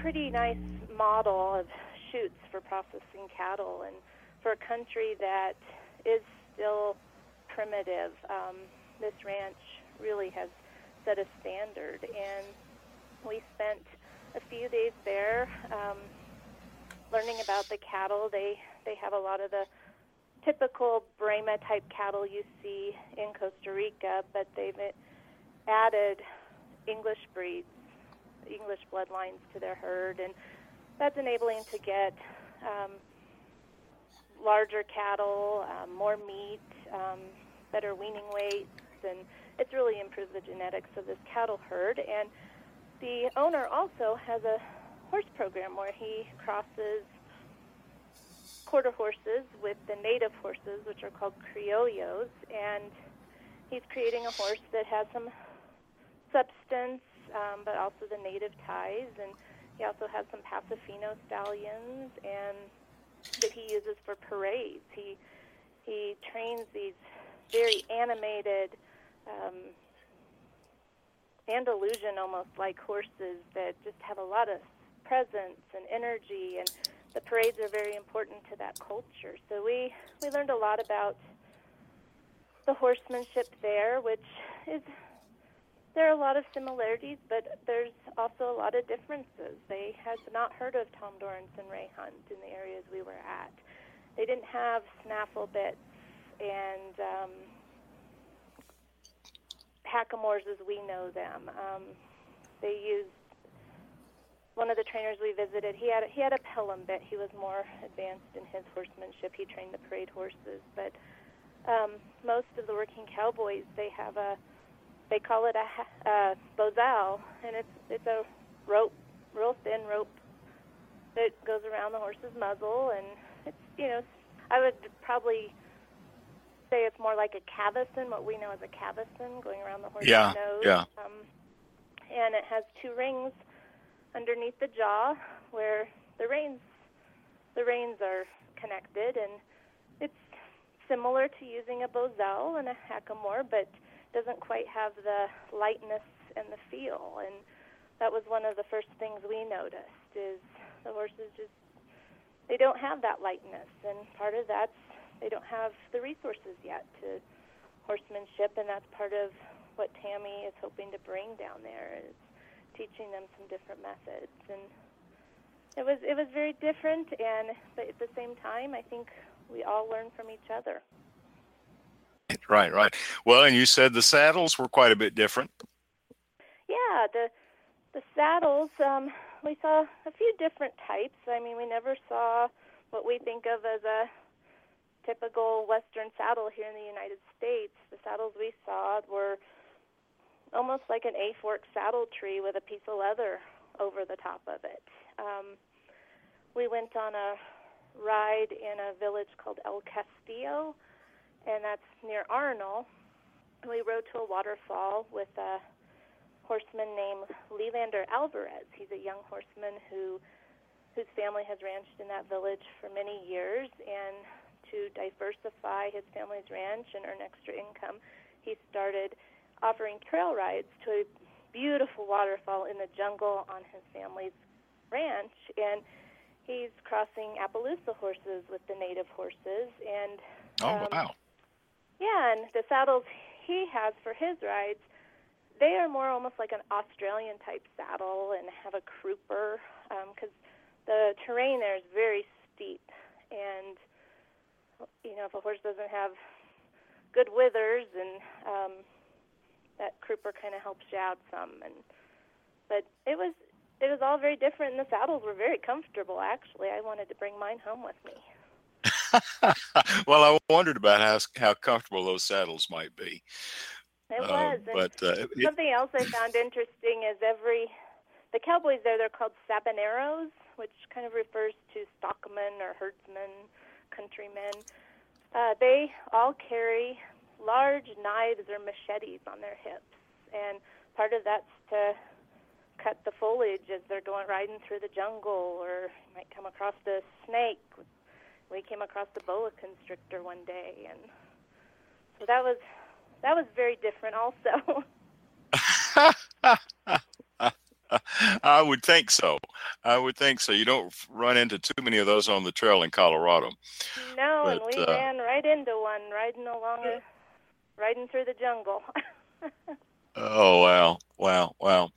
pretty nice model of chutes for processing cattle and for a country that is still primitive, um, this ranch really has set a standard and we spent a few days there, um, learning about the cattle. They they have a lot of the typical Brahma type cattle you see in Costa Rica, but they've added English breeds, English bloodlines to their herd, and that's enabling to get um, larger cattle, um, more meat, um, better weaning weights, and it's really improved the genetics of this cattle herd. And the owner also has a horse program where he crosses quarter horses with the native horses, which are called criollos, and he's creating a horse that has some substance, um, but also the native ties, and he also has some Paso Fino stallions, and that he uses for parades. He he trains these very animated um, Andalusian almost like horses that just have a lot of presence and energy and the parades are very important to that culture. So we we learned a lot about the horsemanship there, which is there are a lot of similarities, but there's also a lot of differences. They had not heard of Tom Dorrance and Ray Hunt in the areas we were at. They didn't have snaffle bits and um, hackamores as we know them. Um, they used one of the trainers we visited. He had he had a Pelham bit. He was more advanced in his horsemanship. He trained the parade horses, but um, most of the working cowboys they have a they call it a, a bozal, and it's it's a rope, real thin rope that goes around the horse's muzzle, and it's you know I would probably say it's more like a cavesson, what we know as a cavesson, going around the horse's yeah, nose. Yeah. Um, and it has two rings underneath the jaw where the reins the reins are connected, and it's similar to using a bozal and a hackamore, but doesn't quite have the lightness and the feel. And that was one of the first things we noticed is the horses just they don't have that lightness, and part of that's they don't have the resources yet to horsemanship, and that's part of what Tammy is hoping to bring down there is teaching them some different methods. And it was it was very different, and but at the same time, I think we all learn from each other. Right, right. Well, and you said the saddles were quite a bit different. Yeah, the the saddles. Um, we saw a few different types. I mean, we never saw what we think of as a typical Western saddle here in the United States. The saddles we saw were almost like an A fork saddle tree with a piece of leather over the top of it. Um, we went on a ride in a village called El Castillo, and that's near Arenal. We rode to a waterfall with a horseman named Leelander Alvarez. He's a young horseman who whose family has ranched in that village for many years, and to diversify his family's ranch and earn extra income, he started offering trail rides to a beautiful waterfall in the jungle on his family's ranch, and he's crossing Appaloosa horses with the native horses, and Oh um, wow. yeah, and the saddles he has for his rides, they are more almost like an Australian type saddle and have a crupper because the terrain there is very steep, and you know if a horse doesn't have good withers, and um, that crupper kind of helps you out some. And but it was it was all very different, and the saddles were very comfortable. Actually, I wanted to bring mine home with me. well, I wondered about how how comfortable those saddles might be. It Uh, was. and but uh, it- Something else I found interesting is every the cowboys there they're called sabaneros, which kind of refers to stockmen or herdsmen, countrymen. Uh, they all carry large knives or machetes on their hips, and part of that's to cut the foliage as they're going riding through the jungle, or you might come across a snake. We came across the boa constrictor one day, and so that was that was very different also. I would think so. I would think so. You don't run into too many of those on the trail in Colorado. No, and we uh, ran right into one, riding along, riding through the jungle. Oh wow, wow, wow.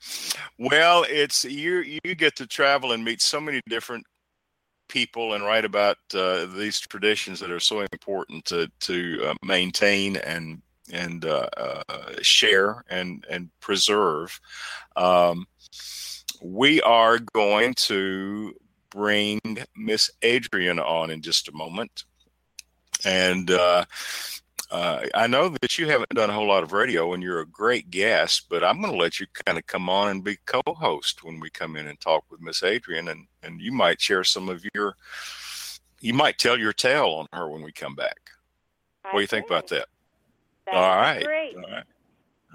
Well, it's you. You get to travel and meet so many different people and write about uh, these traditions that are so important to to uh, maintain and and uh, uh, share and and preserve. Um, we are going to bring Miss Adrian on in just a moment, and. Uh, I know that you haven't done a whole lot of radio and you're a great guest, but I'm going to let you kind of come on and be co-host when we come in and talk with Miss Adrian, and and you might share some of your, you might tell your tale on her when we come back. What do you think about that? All right. Great. All right.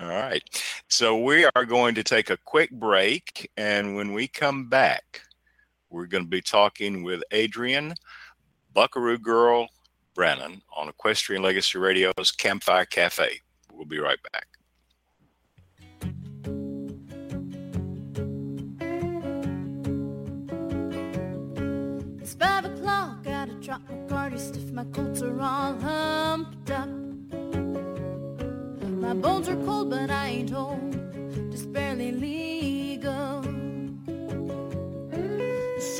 All right. So we are going to take a quick break, and when we come back, we're going to be talking with Adrian, Buckaroo Girl Brannan on Equestrian Legacy Radio's Campfire Cafe. We'll be right back. It's five o'clock, gotta drop my guard, stiff, my coats are all humped up. My bones are cold, but I ain't old, just barely legal.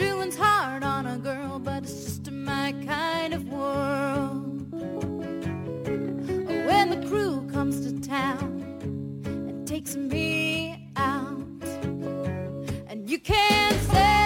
Shoeing's hard on a girl, but it's just my kind of world. When the crew comes to town and takes me out, and you can't say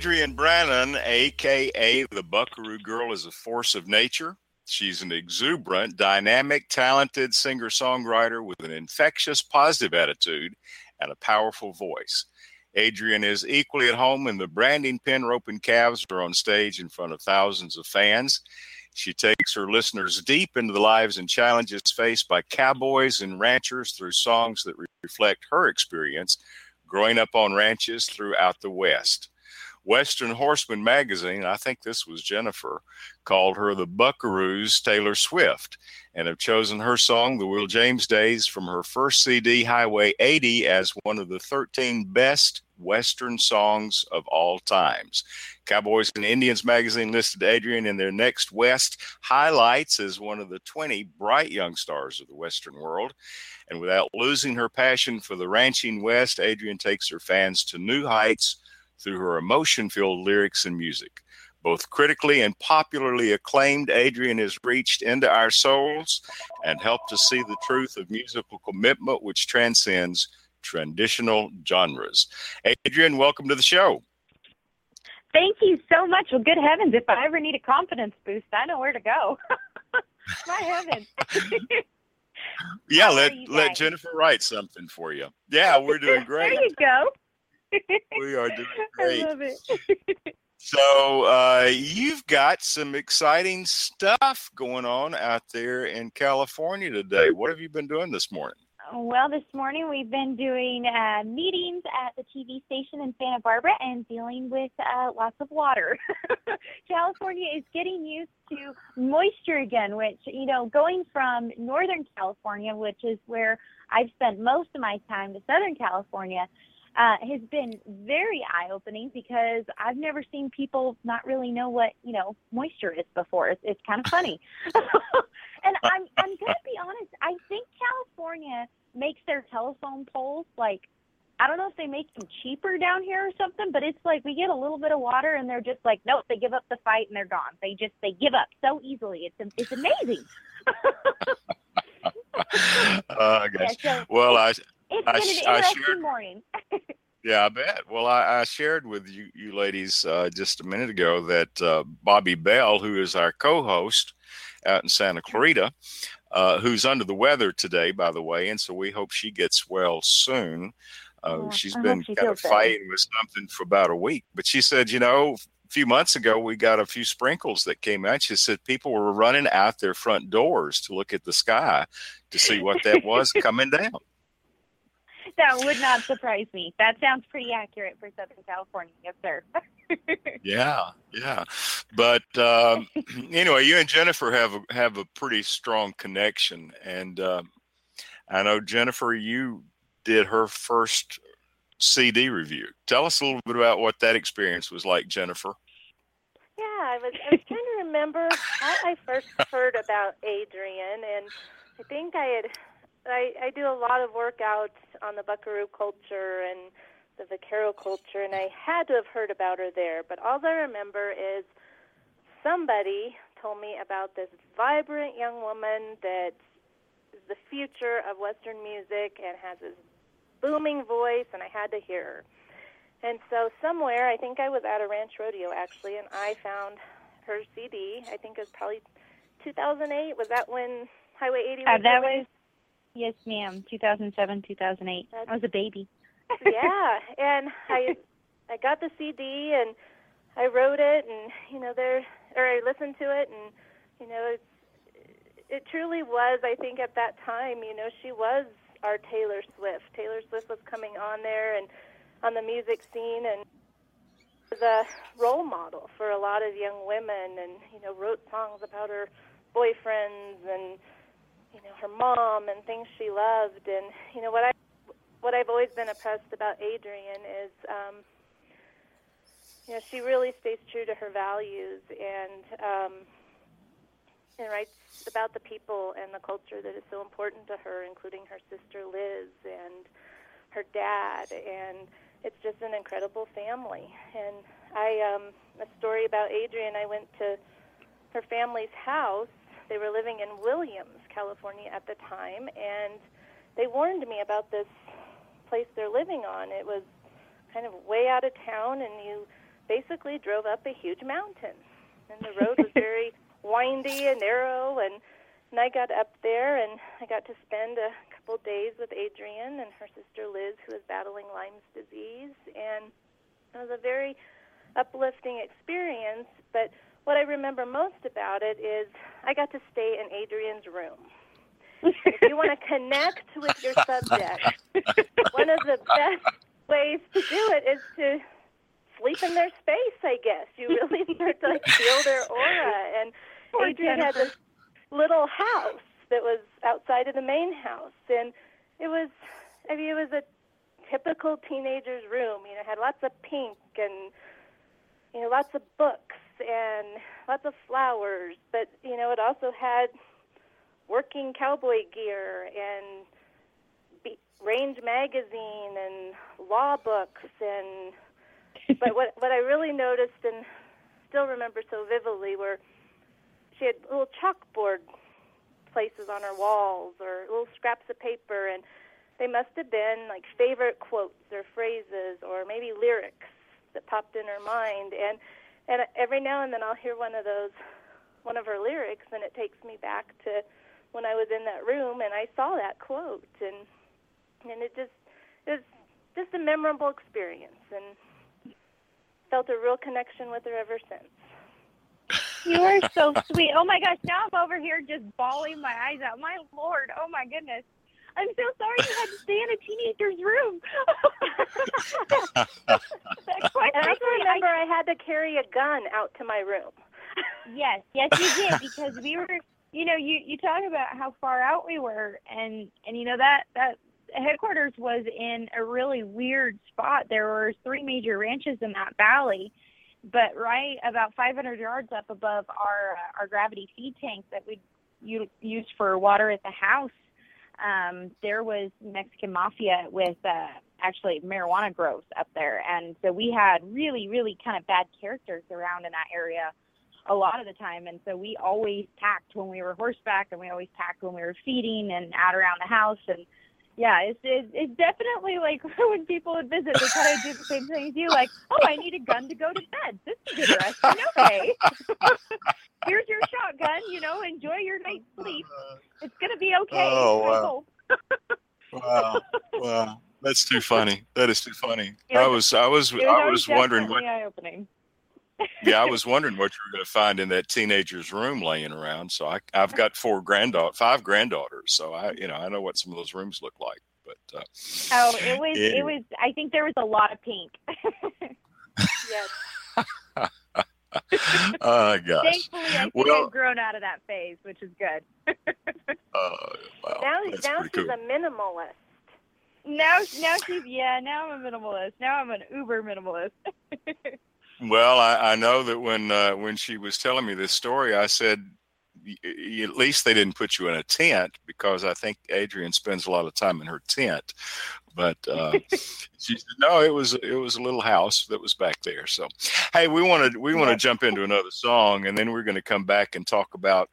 Adrian Brannan, aka the Buckaroo Girl, is a force of nature. She's an exuberant, dynamic, talented singer songwriter with an infectious, positive attitude and a powerful voice. Adrian is equally at home in the branding pen, rope, and calves are on stage in front of thousands of fans. She takes her listeners deep into the lives and challenges faced by cowboys and ranchers through songs that re- reflect her experience growing up on ranches throughout the West. Western Horseman magazine, I think this was Jennifer, called her the Buckaroo's Taylor Swift and have chosen her song, The Will James Days, from her first CD, Highway 80, as one of the 13 best Western songs of all times. Cowboys and Indians magazine listed Adrian in their Next West highlights as one of the 20 bright young stars of the Western world. And without losing her passion for the ranching West, Adrian takes her fans to new heights through her emotion filled lyrics and music. Both critically and popularly acclaimed, Adrian has reached into our souls and helped us see the truth of musical commitment, which transcends traditional genres. Adrian, welcome to the show. Thank you so much. Well, good heavens, if I ever need a confidence boost, I know where to go. My heavens. Yeah, How let let? Jennifer write something for you. Yeah, we're doing great. there you go. We are doing great. I love it. So uh, you've got some exciting stuff going on out there in California today. What have you been doing this morning? Well, this morning we've been doing uh, meetings at the TV station in Santa Barbara and dealing with uh, lots of water. California is getting used to moisture again, which, you know, going from Northern California, which is where I've spent most of my time, to Southern California, uh, has been very eye opening because I've never seen people not really know what, you know, moisture is before. It's, it's kind of funny. and I'm, I'm going to be honest, I think California makes their telephone poles like I don't know if they make them cheaper down here or something, but it's like we get a little bit of water and they're just like, nope, they give up the fight and they're gone. They just they give up so easily. It's it's amazing. Uh, I guess. Yeah, so Well, I it's I been an I interesting shared- morning. yeah, I bet. Well, I, I shared with you, you ladies uh, just a minute ago that uh, Bobby Bell, who is our co-host out in Santa Clarita, uh, who's under the weather today, by the way, and so we hope she gets well soon. Uh, Yeah, she's I been she kind of better. fighting with something for about a week, but she said, you know, a few months ago we got a few sprinkles that came out. She said people were running out their front doors to look at the sky to see what that was coming down. That would not surprise me. That sounds pretty accurate for Southern California. Yes, sir. Yeah, yeah. But um, anyway, you and Jennifer have a, have a pretty strong connection, and um, I know Jennifer, you did her first CD review. Tell us a little bit about what that experience was like, Jennifer. Yeah, I was I was trying to remember how I first heard about Adrian, and I think I had I, I do a lot of workouts on the Buckaroo culture and the Vaquero culture, and I had to have heard about her there. But all I remember is somebody told me about this vibrant young woman that is the future of Western music and has this booming voice, and I had to hear her. And so somewhere, I think I was at a ranch rodeo actually, and I found her CD. I think it was probably 2008. Was that when Highway 80 Uh, that was yes, ma'am. 2007, 2008. I was a baby. yeah, and I I got the CD and I wrote it, and you know there or I listened to it, and you know it's it truly was. I think at that time, you know, she was our Taylor Swift. Taylor Swift was coming on there and on the music scene, and was a role model for a lot of young women, and you know wrote songs about her boyfriends and you know her mom and things she loved, and you know what I what I've always been impressed about Adrian is, um, you know, she really stays true to her values and um, and writes about the people and the culture that is so important to her, including her sister Liz and her dad, and it's just an incredible family. And I, um, a story about Adrian. I went to her family's house. They were living in Williams, California at the time, and they warned me about this place they're living on. It was kind of way out of town, and you basically drove up a huge mountain, and the road was very windy and narrow. And and I got up there, and I got to spend a couple days with Adrian and her sister Liz, who was battling Lyme's disease, and it was a very uplifting experience. But what I remember most about it is I got to stay in Adrian's room. if you want to connect with your subject, one of the best ways to do it is to sleep in their space. I guess you really start to like feel their aura. And Poor Adrian had this little house that was outside of the main house, and it was, I mean, it was a typical teenager's room. You know, had lots of pink and you know, lots of books and lots of flowers, but you know, it also had working cowboy gear and be- Range magazine and law books and but what what I really noticed and still remember so vividly were she had little chalkboard places on her walls or little scraps of paper and they must have been like favorite quotes or phrases or maybe lyrics that popped in her mind and and every now and then I'll hear one of those one of her lyrics and it takes me back to when I was in that room and I saw that quote and and it just it was just a memorable experience and felt a real connection with her ever since. You are so sweet. Oh my gosh, now I'm over here just bawling my eyes out. My lord, oh my goodness. I'm so sorry you had to stay in a teenager's room. Quite And I remember I had to carry a gun out to my room. Yes, yes, you did because we were. You know, you you talk about how far out we were, and and you know that that headquarters was in a really weird spot. There were three major ranches in that valley, but right about 500 yards up above our uh, our gravity feed tank that we u- used for water at the house, um, there was Mexican mafia with uh, actually marijuana grows up there, and so we had really really kind of bad characters around in that area a lot of the time. And so we always packed when we were horseback and we always packed when we were feeding and out around the house. And yeah it's it's, it's definitely like when people would visit they kind of do the same thing as you like oh i need a gun to go to bed this is interesting okay here's your shotgun you know enjoy your night's sleep uh, it's gonna be okay Oh, wow. Wow, wow, that's too funny. That is too funny. It I was- was, I was, it I was wondering what. eye-opening. Yeah, I was wondering what you were going to find in that teenager's room laying around. So I, I've got four granddaughter, five granddaughters. So I, you know, I know what some of those rooms look like. But uh, oh it was Anyway. it was i think there was a lot of pink Yes. uh, gosh, Thankfully, I think Well- I've grown out of that phase, which is good. uh, wow, now now she's cool. a minimalist. Now, now she's yeah. Now I'm a minimalist. Now I'm an uber minimalist. Well, I, I know that when uh, when she was telling me this story, I said, "Y- y- at least they didn't put you in a tent because I think Adrian spends a lot of time in her tent. But uh, she said, no, it was it was a little house that was back there. So, hey, we want to we want to jump into another song, and then we're going to come back and talk about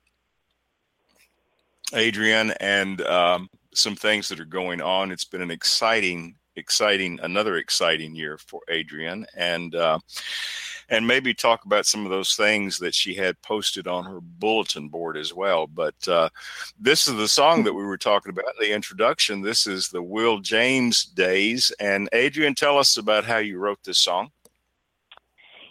Adrian and um, some things that are going on. It's been an exciting, exciting, another exciting year for Adrian, and uh, and maybe talk about some of those things that she had posted on her bulletin board as well. But uh, this is the song that we were talking about, the introduction. This is the Will James days, and Adrian, tell us about how you wrote this song.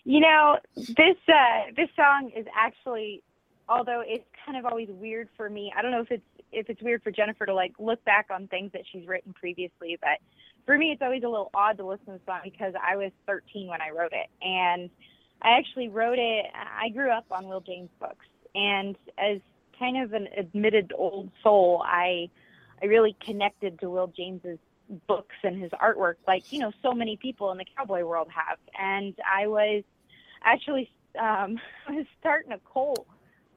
You know, this uh, this song is actually, although it's kind of always weird for me. I don't know if it's if it's weird for Jennifer to like look back on things that she's written previously, but for me, it's always a little odd to listen to the song because I was 13 when I wrote it, and I actually wrote it. I grew up on Will James books, and as kind of an admitted old soul, I I really connected to Will James's books and his artwork, like you know, so many people in the cowboy world have. And I was actually um, was starting a colt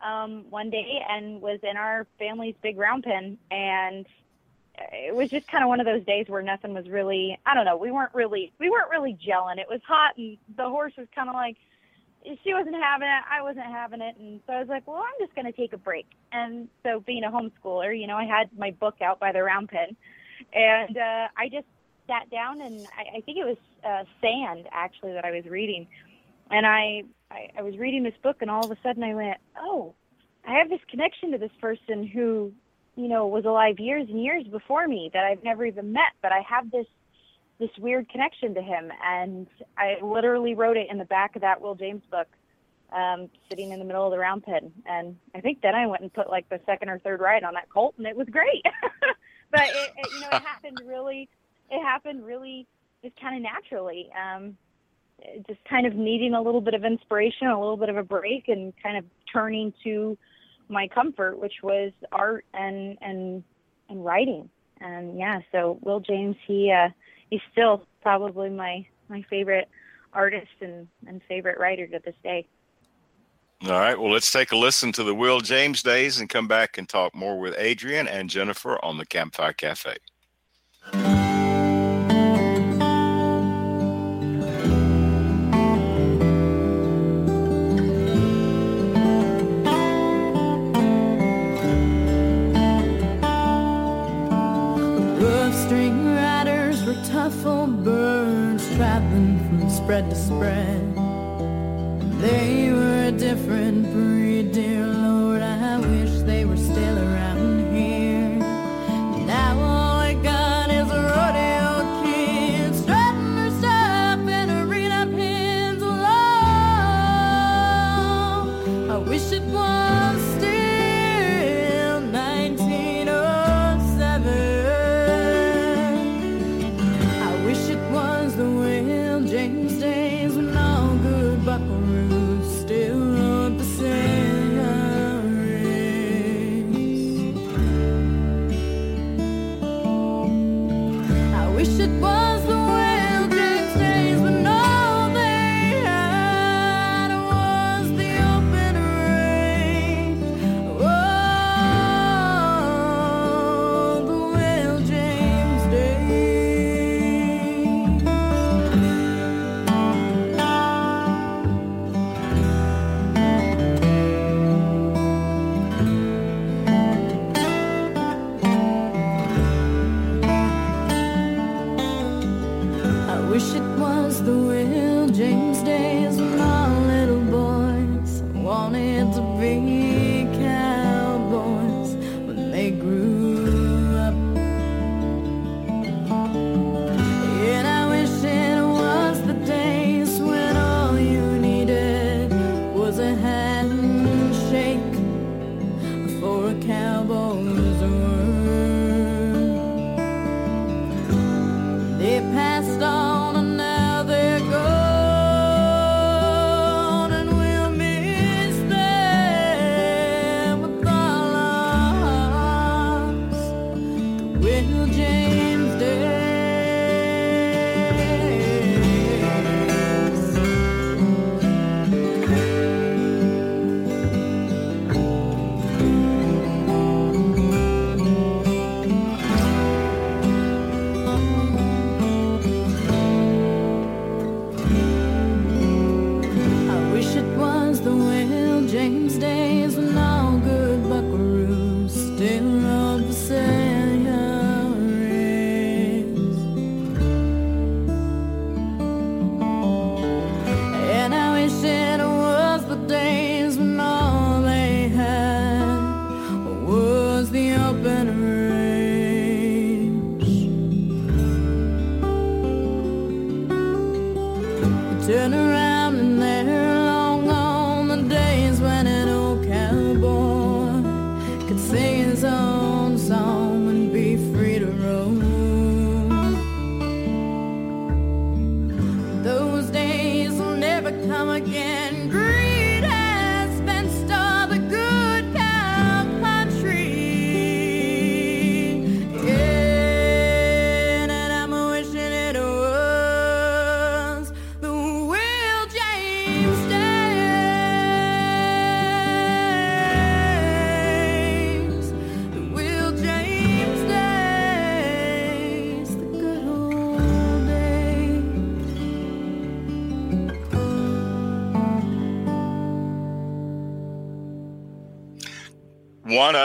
um, one day and was in our family's big round pen, and it was just kind of one of those days where nothing was really. I don't know. We weren't really we weren't really gelling. It was hot, and the horse was kind of like she wasn't having it. I wasn't having it. And so I was like, well, I'm just going to take a break. And so being a homeschooler, you know, I had my book out by the round pen and uh, I just sat down and I, I think it was uh, Sand actually that I was reading. And I, I, I was reading this book and all of a sudden I went, oh, I have this connection to this person who, you know, was alive years and years before me that I've never even met, but I have this this weird connection to him. And I literally wrote it in the back of that Will James book, um, sitting in the middle of the round pen. And I think then I went and put like the second or third ride on that colt, and it was great. but it, it, you know, it happened really. It happened really just kind of naturally. Um, just kind of needing a little bit of inspiration, a little bit of a break, and kind of turning to my comfort, which was art and and and writing. And yeah, so Will James, he uh, he's still probably my my favorite artist and, and favorite writer to this day. All right. Well, let's take a listen to the Will James days and come back and talk more with Adrian and Jennifer on the Campfire Cafe. Spread to spread. They were a different breed, dear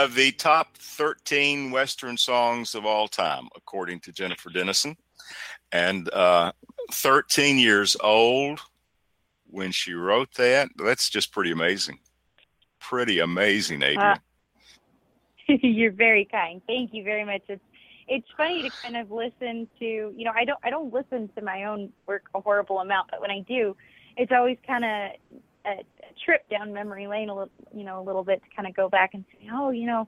of the top 13 Western songs of all time, according to Jennifer Denison. And uh, 13 years old when she wrote that. That's just pretty amazing. Pretty amazing, Adrian. Uh, you're very kind. Thank you very much. It's it's funny to kind of listen to you know I don't I don't listen to my own work a horrible amount, but when I do, it's always kind of a trip down memory lane a little you know a little bit to kind of go back and say oh you know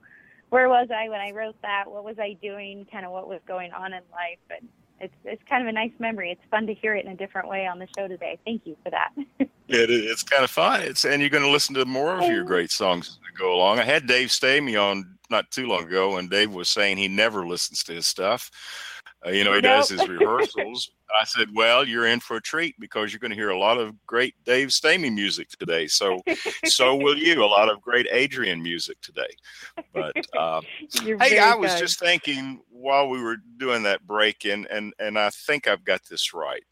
where was I when I wrote that? What was I doing? Kind of what was going on in life and it's it's kind of a nice memory. It's fun to hear it in a different way on the show today. Thank you for that. it, it's kind of fun. It's and you're going to listen to more of your oh. great songs as we go along. I had Dave Stamey on not too long ago, and Dave was saying he never listens to his stuff. Uh, you know, he nope. does his rehearsals. I said, "Well, you're in for a treat because you're going to hear a lot of great Dave Stamey music today. So, so will you. A lot of great Adrian music today. But uh, hey, I was just thinking while we were doing that break in, and and I think I've got this right.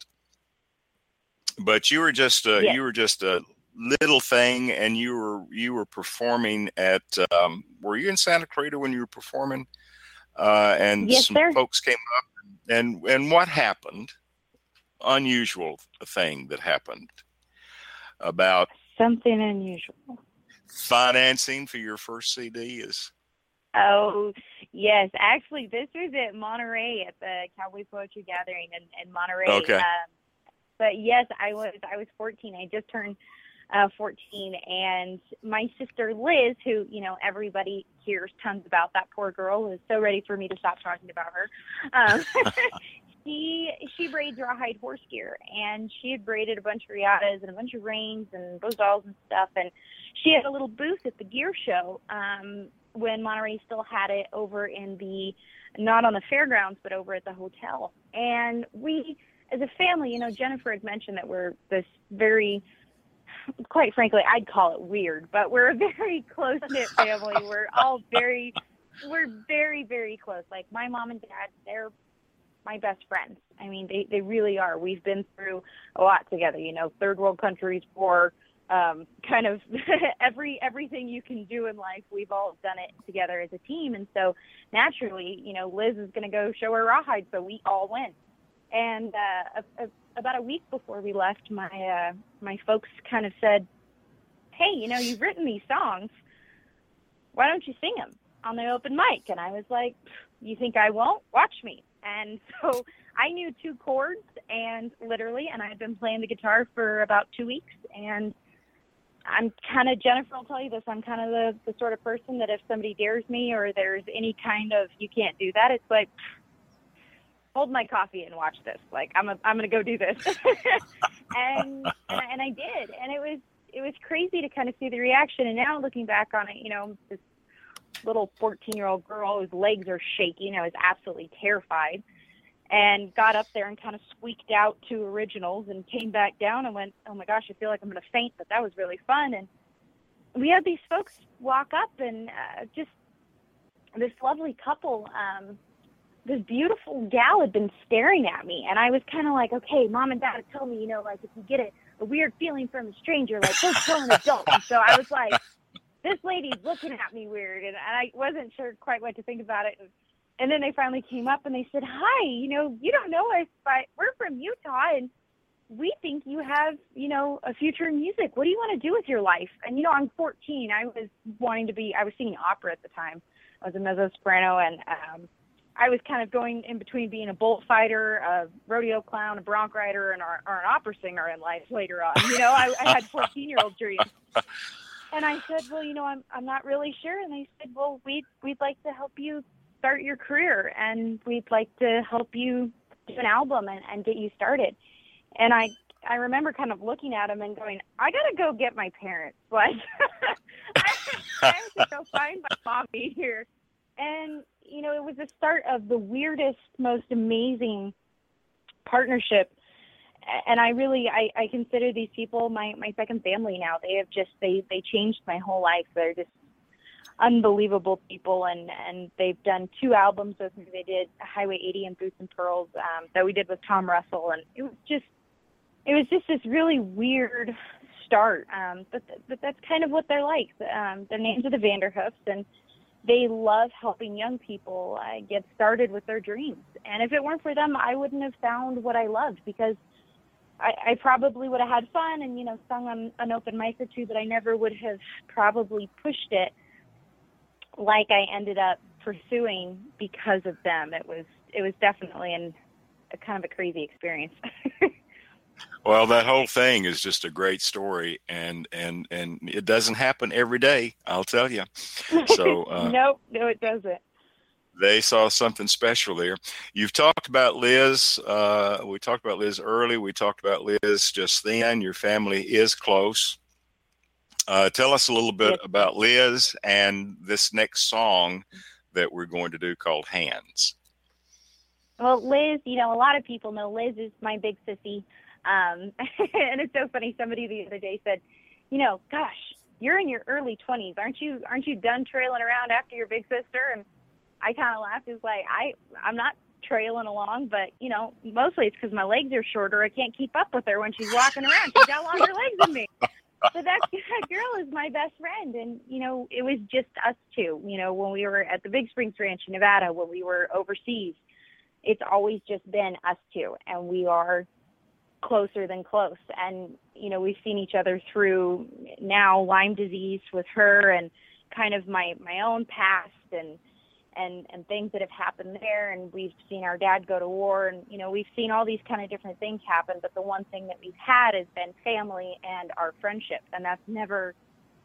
But you were just a, yes. you were just a little thing, and you were you were performing at. Um, were you in Santa Clarita when you were performing? Uh, and yes, some sir. folks came up, and and what happened? Unusual thing that happened about something unusual. Financing for your first CD is. Oh yes, actually, this was at Monterey at the Cowboy Poetry Gathering in, in Monterey. Okay. Um, but yes, I was I was 14. I just turned uh, 14, and my sister Liz, who you know everybody hears tons about, that poor girl is so ready for me to stop talking about her. Um, she she braids rawhide horse gear, and she had braided a bunch of riatas and a bunch of reins and bozals and stuff, and she had a little booth at the gear show um, when Monterey still had it over in the not on the fairgrounds but over at the hotel, and we as a family, you know, Jennifer had mentioned that we're this very quite frankly, I'd call it weird, but we're a very close knit family. We're all very, we're very, very close. Like my mom and dad, they're my best friends. I mean, they, they really are. We've been through a lot together, you know, third world countries, war, um, kind of every, everything you can do in life. We've all done it together as a team. And so naturally, you know, Liz is going to go show her rawhide. So we all went. And, uh, a, a, about a week before we left, my uh, my folks kind of said, "Hey, you know, you've written these songs. Why don't you sing them on the open mic?" And I was like, "You think I won't? Watch me." And so I knew two chords, and literally, and I had been playing the guitar for about two weeks, and I'm kind of Jennifer will tell you this. I'm kind of the the sort of person that if somebody dares me or there's any kind of you can't do that, it's like hold my coffee and watch this. Like I'm a, I'm gonna go do this, and and I, and I did, and it was it was crazy to kind of see the reaction. And now looking back on it, you know, this little 14 year old girl whose legs are shaking, I was absolutely terrified, and got up there and kind of squeaked out two originals and came back down and went, oh my gosh, I feel like I'm gonna faint, but that was really fun. And we had these folks walk up and uh, just this lovely couple. Um, this beautiful gal had been staring at me, and I was kind of like, okay, mom and dad told me, you know, like if you get a, a weird feeling from a stranger, like go tell an adult. And so I was like, this lady's looking at me weird, and, and I wasn't sure quite what to think about it. And, and then they finally came up and they said, hi, you know, you don't know us, but we're from Utah, and we think you have, you know, a future in music. What do you want to do with your life? And you know, I'm 14. I was wanting to be. I was singing opera at the time. I was a mezzo soprano, and um, I was kind of going in between being a bullfighter, a rodeo clown, a bronc rider, and or, or an opera singer in life later on. You know, I, I had 14 year old dreams. And I said, well, you know, I'm I'm not really sure. And they said, well, we'd we'd like to help you start your career, and we'd like to help you do an album and, and get you started. And I I remember kind of looking at him and going, I gotta go get my parents. Like I, I have to go find my mommy here. And you know, it was the start of the weirdest, most amazing partnership. And I really, I, I consider these people my, my second family now. They have just, they, they changed my whole life. They're just unbelievable people. And, and they've done two albums with me. They did Highway 80 and Boots and Pearls um, that we did with Tom Russell. And it was just, it was just this really weird start. Um, but, but that's kind of what they're like. Um, their names are the Vanderhoofs and, they love helping young people uh, get started with their dreams. And if it weren't for them, I wouldn't have found what I loved because I, I probably would have had fun and you know sung on an open mic or two, but I never would have probably pushed it like I ended up pursuing because of them. It was it was definitely an, a kind of a crazy experience. Well, that whole thing is just a great story, and and and it doesn't happen every day. I'll tell you. So uh, nope, no, it doesn't. They saw something special there. You've talked about Liz. Uh, we talked about Liz early. We talked about Liz just then. Your family is close. Uh, tell us a little bit yep. about Liz and this next song that we're going to do called Hands. Well, Liz, you know, a lot of people know Liz is my big sissy. Um, and it's so funny. Somebody the other day said, you know, gosh, you're in your early 20s, aren't you? Aren't you done trailing around after your big sister? And I kind of laughed. It's like I, I'm not trailing along, but you know, mostly it's because my legs are shorter. I can't keep up with her when she's walking around. She's got longer legs than me. But that, that girl is my best friend, and you know, it was just us two. You know, when we were at the Big Springs Ranch in Nevada, when we were overseas, it's always just been us two, and we are closer than close. And, you know, we've seen each other through now Lyme disease with her and kind of my, my own past and, and, and things that have happened there. And we've seen our dad go to war and, you know, we've seen all these kind of different things happen. But the one thing that we've had has been family and our friendship. And that's never,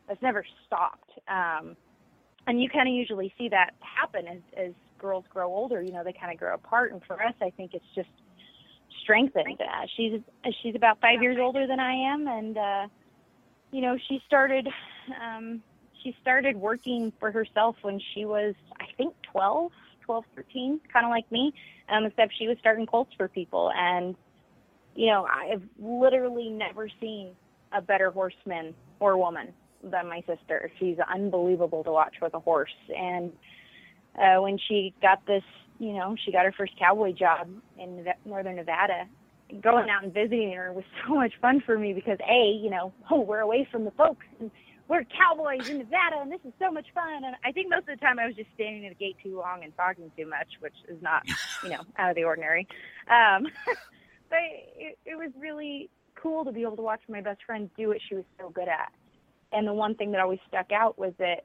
that's never stopped. Um, and you kind of usually see that happen as, as girls grow older, you know, they kind of grow apart. And for us, I think it's just, strengthened. Uh, she's she's about five years older than I am, and uh, you know she started um, she started working for herself when she was I think 12, 12, 13, kind of like me, um, except she was starting colts for people. And you know I've literally never seen a better horseman or woman than my sister. She's unbelievable to watch with a horse, and uh, when she got this you know, she got her first cowboy job in northern Nevada. Going out and visiting her was so much fun for me because a, you know, oh, we're away from the folks and we're cowboys in Nevada and this is so much fun. And I think most of the time I was just standing at the gate too long and talking too much, which is not, you know, out of the ordinary. Um, but it, it was really cool to be able to watch my best friend do what she was so good at. And the one thing that always stuck out was that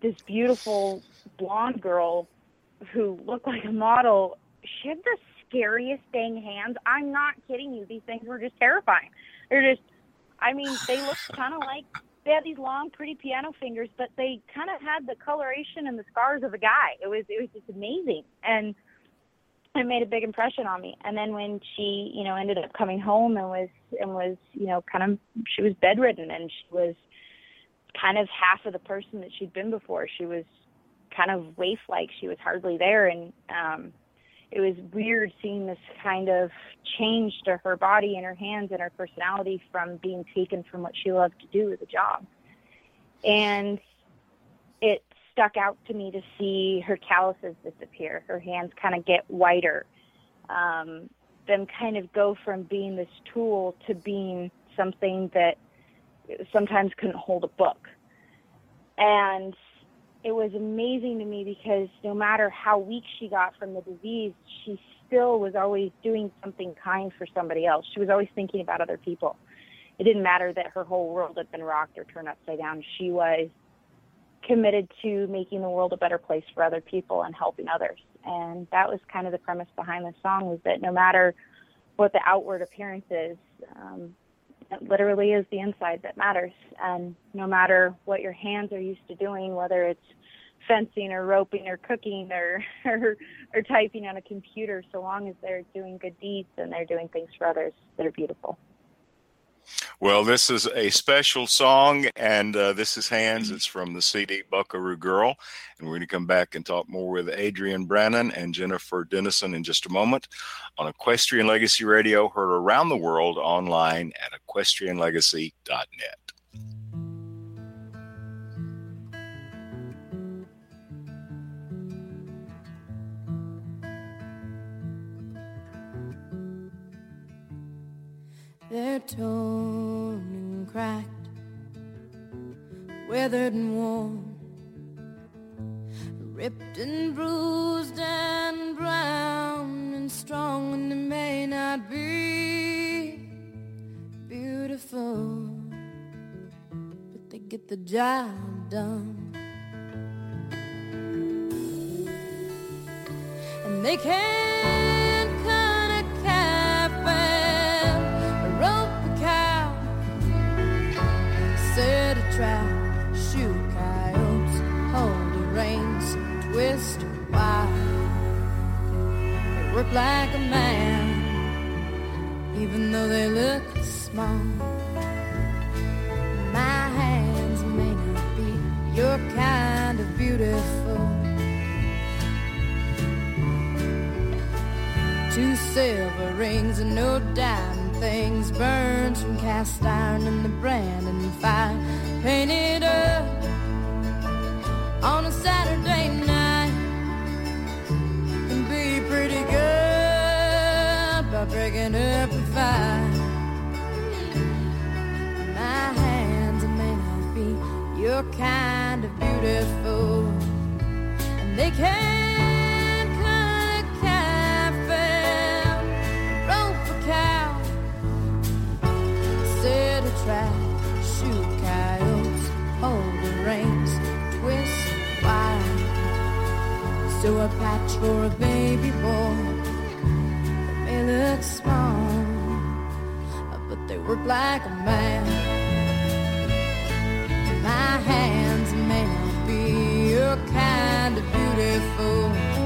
this beautiful blonde girl who looked like a model, she had the scariest dang hands. I'm not kidding you. These things were just terrifying. They're just, I mean, they looked kind of like they had these long, pretty piano fingers, but they kind of had the coloration and the scars of a guy. It was, it was just amazing, and it made a big impression on me. And then when she, you know, ended up coming home and was, and was, you know, kind of, she was bedridden and she was kind of half of the person that she'd been before. She was kind of waif like she was hardly there and um it was weird seeing this kind of change to her body and her hands and her personality from being taken from what she loved to do as a job. And it stuck out to me to see her calluses disappear. Her hands kind of get whiter um them kind of go from being this tool to being something that sometimes couldn't hold a book. And it was amazing to me because no matter how weak she got from the disease, she still was always doing something kind for somebody else. She was always thinking about other people. It didn't matter that her whole world had been rocked or turned upside down. She was committed to making the world a better place for other people and helping others. And that was kind of the premise behind the song was that no matter what the outward appearance is, um, it literally is the inside that matters. And no matter what your hands are used to doing, whether it's fencing or roping or cooking or, or or typing on a computer, so long as they're doing good deeds and they're doing things for others that are beautiful. Well, this is a special song, and uh, this is Hands. It's from the CD Buckaroo Girl. And we're going to come back and talk more with Adrian Brannan and Jennifer Denison in just a moment on Equestrian Legacy Radio, heard around the world online at equestrianlegacy.net. They're torn and cracked, weathered and worn. ripped and bruised and brown and strong and they may not be beautiful, but they get the job done. And they can Like a man, even though they look small. My hands may not be your kind of beautiful. Two silver rings and no diamond things burned from cast iron in the brand and fire painted up on a Saturday night breaking up a fight. My hands may not be your kind of beautiful, and they can cut a rope a cow, set a trap, shoot coyotes, hold the reins, twist sew a patch for a baby boy. Look small, but they work like a man. My hands may not be your kind of beautiful.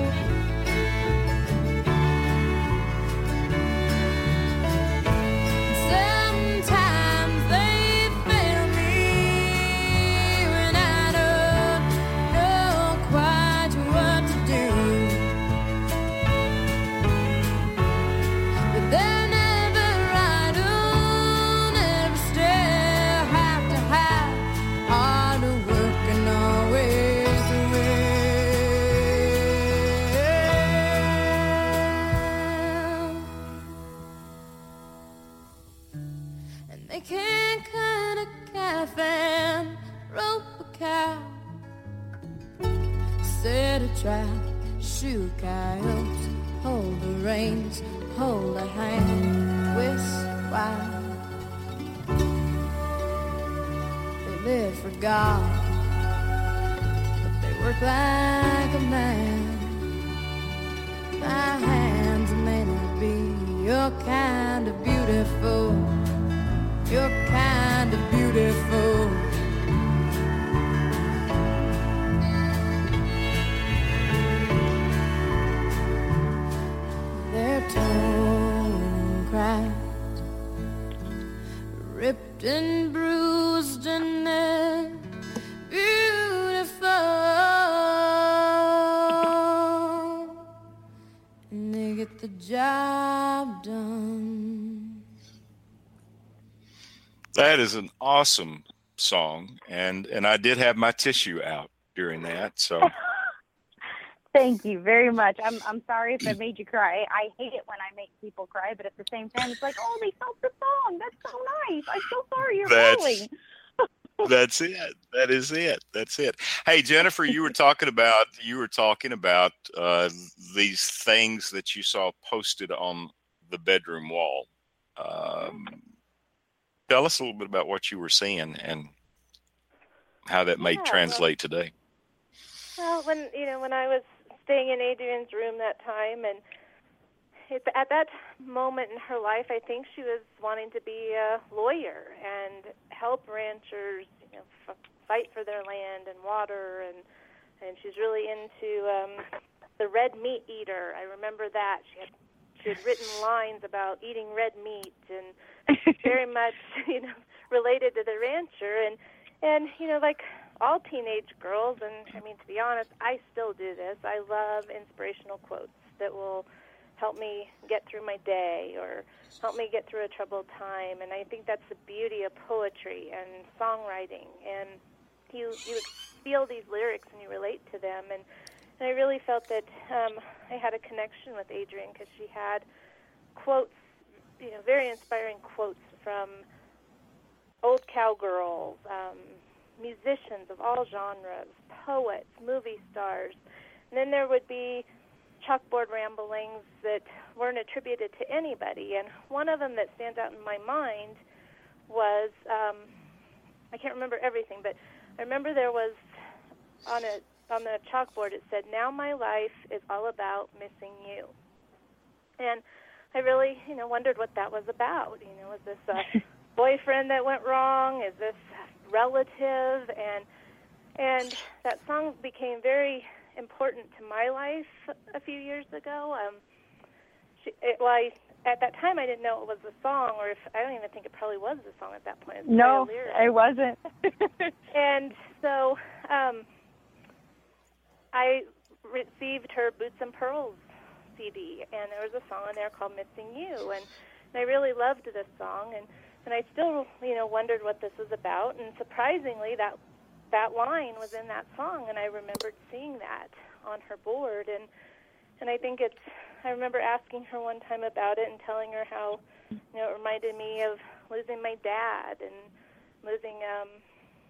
Trap, shoot coyotes, hold the reins, hold a hand, twist wild. They live for God, but they work like a man. My hands may not be your kind of beautiful, your kind of beautiful. Ripped and bruised, and beautiful. And they get the job done. That is an awesome song, and and I did have my tissue out during that. So Thank you very much. I'm I'm sorry if I made you cry. I hate it when I make people cry, but at the same time, it's like, oh, they felt the song. That's so nice. I'm so sorry you're That's- falling. that's it. That is it. That's it. Hey Jennifer, you were talking about you were talking about uh, these things that you saw posted on the bedroom wall. Um, tell us a little bit about what you were seeing and how that may Yeah, well- translate today. Well, when you know when I was staying in Adrian's room that time, and it, at that moment in her life, I think she was wanting to be a lawyer and help ranchers, you know, f- fight for their land and water, and and she's really into um, the red meat eater. I remember that. She had she had written lines about eating red meat and very much you know related to the rancher. And and you know like all teenage girls and I mean to be honest I still do this. I love inspirational quotes that will help me get through my day or help me get through a troubled time and I think that's the beauty of poetry and songwriting and you you feel these lyrics and you relate to them and and I really felt that um, I had a connection with Adrian because she had quotes, you know, very inspiring quotes from old cowgirls, um, musicians of all genres, poets, movie stars, And then there would be chalkboard ramblings that weren't attributed to anybody. And one of them that stands out in my mind was um, I can't remember everything, but I remember there was on a on the chalkboard it said, "Now my life is all about missing you." And I really, you know, wondered what that was about. You know, was this a boyfriend that went wrong? Is this relative? And and that song became very important to my life a few years ago. Um, she, it, well, I, at that time I didn't know it was a song, or if I don't even think it probably was a song at that point. It No, it wasn't. And so um, I received her Boots and Pearls CD, and there was a song in there called "Missing You," and, and I really loved this song, and and I still you know wondered what this was about, and surprisingly that that line was in that song, and I remembered seeing that on her board, and and I think it's I remember asking her one time about it and telling her how you know it reminded me of losing my dad and losing um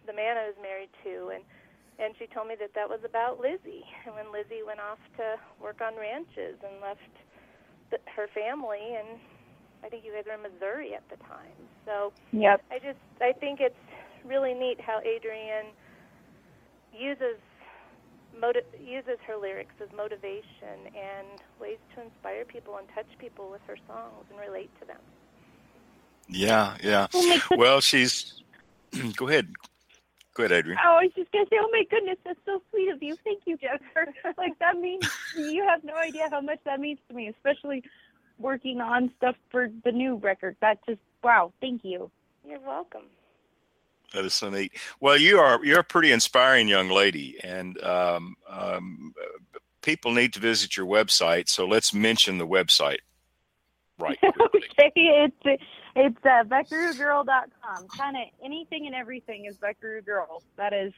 the man I was married to and and she told me that that was about Lizzie and when Lizzie went off to work on ranches and left the, her family and I think you guys were in Missouri at the time. So yep. I just I think it's really neat how Adrian uses motiv- uses her lyrics as motivation and ways to inspire people and touch people with her songs and relate to them. Yeah, yeah. Oh. Well, she's. Go ahead. Go ahead, Adrian. Oh, I was just gonna say, oh my goodness, that's so sweet of you. Thank you, Jennifer. like that means you have no idea how much that means to me, especially working on stuff for the new record. That just wow, thank you. You're welcome. That is so neat. Well, you are you're a pretty inspiring young lady, and um, um, people need to visit your website. So let's mention the website. Right. okay, it's it's uh, buckaroogirl.com. Kind of anything and everything is Buckaroo Girl. That is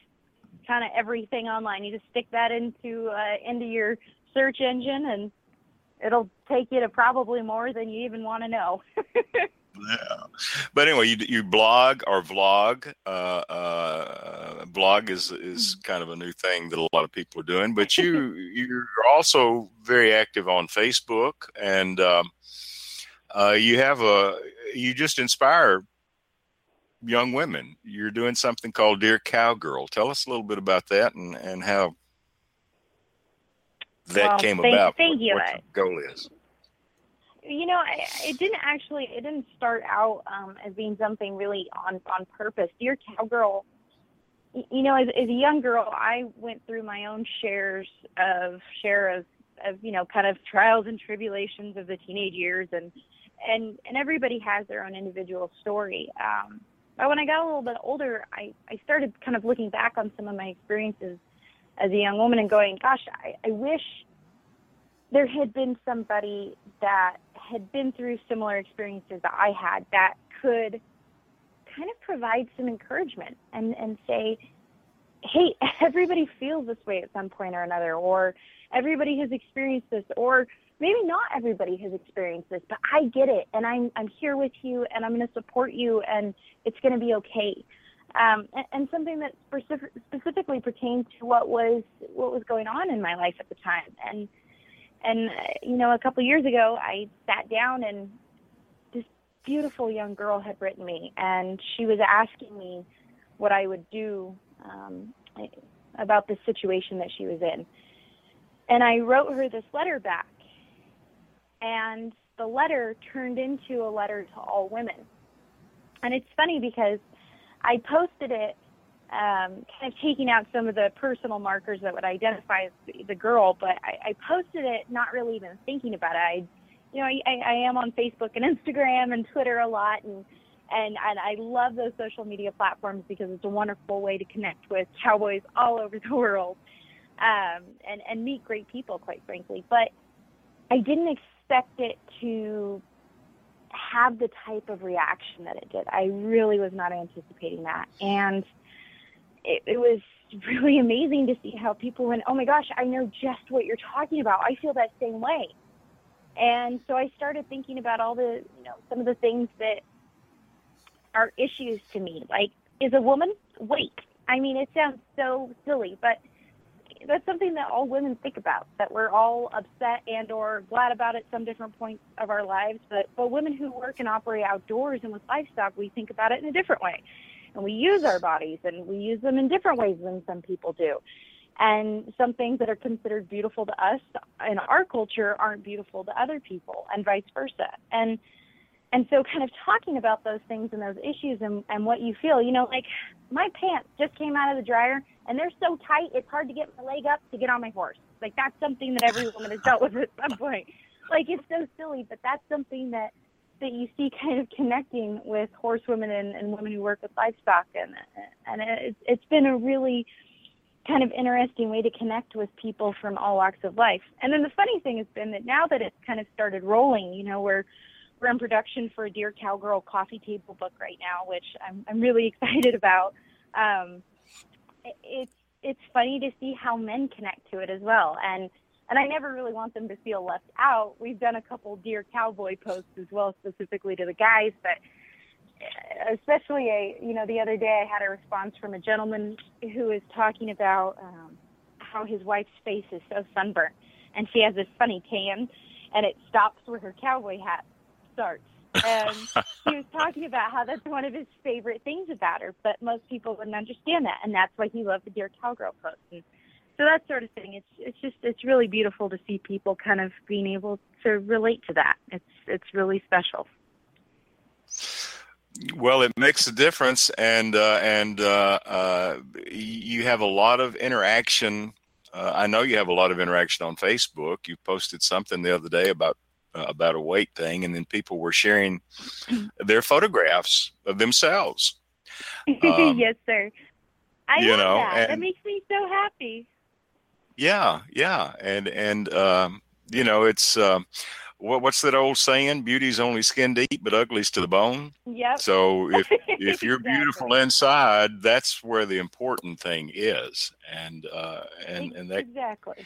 kind of everything online. You just stick that into uh, into your search engine, and it'll take you to probably more than you even want to know. Yeah. But anyway, you you blog or vlog. Uh, uh, blog is is kind of a new thing that a lot of people are doing. But you you're also very active on Facebook, and um, uh, you have a you just inspire young women. You're doing something called Dear Cowgirl. Tell us a little bit about that and and how that Well, came thank- about. thank what, you. what your goal is. you know, it didn't actually, it didn't start out um, as being something really on on purpose. Dear Cowgirl, you know, as, as a young girl, I went through my own shares of share of of you know, kind of trials and tribulations of the teenage years, and and and everybody has their own individual story. Um, but when I got a little bit older, I I started kind of looking back on some of my experiences as a young woman and going, gosh, I, I wish there had been somebody that had been through similar experiences that I had that could kind of provide some encouragement and, and say, hey, everybody feels this way at some point or another, or everybody has experienced this, or maybe not everybody has experienced this, but I get it, and I'm, I'm here with you, and I'm going to support you, and it's going to be okay. Um, and, and something that specific, specifically pertains to what was what was going on in my life at the time, and and uh, you know, a couple years ago, I sat down and this beautiful young girl had written me, and she was asking me what I would do um, about the situation that she was in. And I wrote her this letter back, and the letter turned into a letter to all women. And it's funny because I posted it um, kind of taking out some of the personal markers that would identify the- girl, but I, I posted it not really even thinking about it. I, you know, I I am on Facebook and Instagram and Twitter a lot, and and and I love those social media platforms because it's a wonderful way to connect with cowboys all over the world, um, and and meet great people, quite frankly. But I didn't expect it to have the type of reaction that it did. I really was not anticipating that, and it, it was really amazing to see how people went, oh my gosh, I know just what you're talking about. I feel that same way. And so I started thinking about all the, you know, some of the things that are issues to me. Like, is a woman weight? I mean, it sounds so silly, but that's something that all women think about. That we're all upset and or glad about at some different points of our lives. But but women who work and operate outdoors and with livestock, we think about it in a different way, and we use our bodies and we use them in different ways than some people do. And some things that are considered beautiful to us in our culture aren't beautiful to other people, and vice versa. And and so kind of talking about those things and those issues and, and what you feel you know like my pants just came out of the dryer and they're so tight it's hard to get my leg up to get on my horse. Like that's something that every woman has dealt with at some point. Like it's so silly but that's something that that you see kind of connecting with horsewomen and, and women who work with livestock. And and it's it's been a really kind of interesting way to connect with people from all walks of life. And then the funny thing has been that now that it's kind of started rolling you know we're we're in production for a Dear Cowgirl coffee table book right now, which I'm, I'm really excited about. Um, it, it's it's funny to see how men connect to it as well, and and I never really want them to feel left out. We've done a couple Dear Cowboy posts as well, specifically to the guys, but especially a you know the other day I had a response from a gentleman who was talking about um, how his wife's face is so sunburnt, and she has this funny tan, and it stops where her cowboy hat starts. And he was talking about how that's one of his favorite things about her, but most people wouldn't understand that, and that's why he loved the Dear Cowgirl post. And so that sort of thing. It's it's just it's really beautiful to see people kind of being able to relate to that. It's it's really special. Well, it makes a difference, and uh, and uh, uh, you have a lot of interaction. Uh, I know you have a lot of interaction on Facebook. You posted something the other day about uh, about a weight thing, and then people were sharing their photographs of themselves. Um, yes, sir. I you know, that. And, that makes me so happy. Yeah, yeah, and and um, you know, it's um, what, what's that old saying? Beauty's only skin deep, but ugly's to the bone. Yep. So if if you're exactly. beautiful inside, that's where the important thing is, and uh, and and that exactly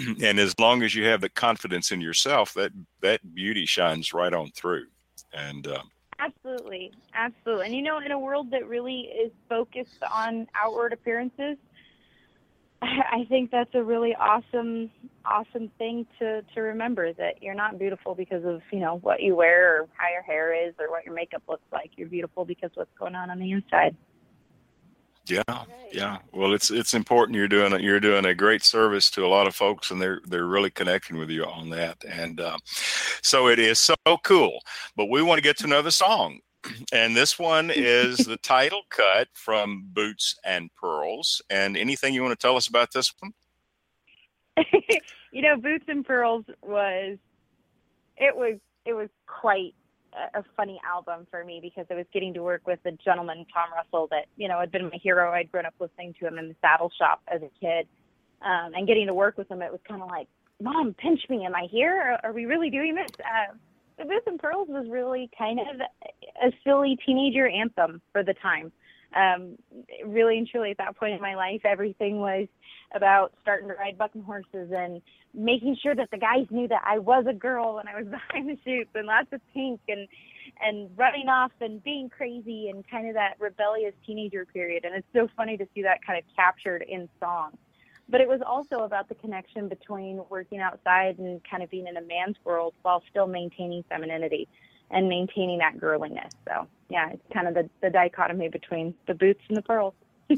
and as long as you have the confidence in yourself, that that beauty shines right on through. And uh, absolutely, absolutely. And you know, in a world that really is focused on outward appearances, I think that's a really awesome, awesome thing to to remember that you're not beautiful because of you know what you wear or how your hair is or what your makeup looks like. You're beautiful because what's going on on the inside. Yeah, yeah. Well, it's it's important. You're doing a, you're doing a great service to a lot of folks, and they're they're really connecting with you on that. And uh, so it is so cool. But we want to get to another song, and this one is the title cut from Boots and Pearls. And anything you want to tell us about this one? you know, Boots and Pearls was it was it was quite a funny album for me because I was getting to work with a gentleman, Tom Russell, that you know had been my hero. I'd grown up listening to him in the saddle shop as a kid, um, and getting to work with him, it was kind of like, "Mom, pinch me. Am I here? Are, we really doing this?" Uh, the Boots and Pearls was really kind of a silly teenager anthem for the time. Um, really and truly, at that point in my life, everything was about starting to ride bucking horses and making sure that the guys knew that I was a girl and I was behind the chutes and lots of pink and and running off and being crazy and kind of that rebellious teenager period. And it's so funny to see that kind of captured in song. But it was also about the connection between working outside and kind of being in a man's world while still maintaining femininity and maintaining that girliness. So yeah, it's kind of the, the dichotomy between the boots and the pearls.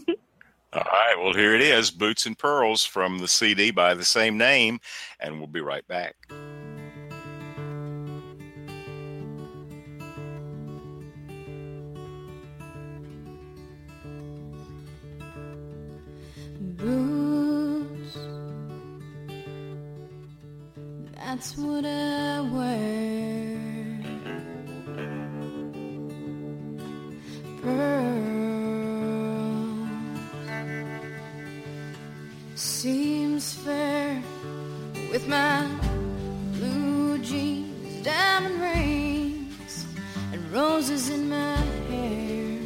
All right, well, here it is Boots and Pearls from the CD by the same name, and we'll be right back. Boots, that's what I wear. With my blue jeans, diamond rings, and roses in my hair.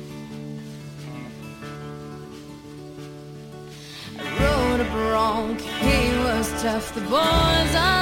I rode a bronc, he was tough. The boys all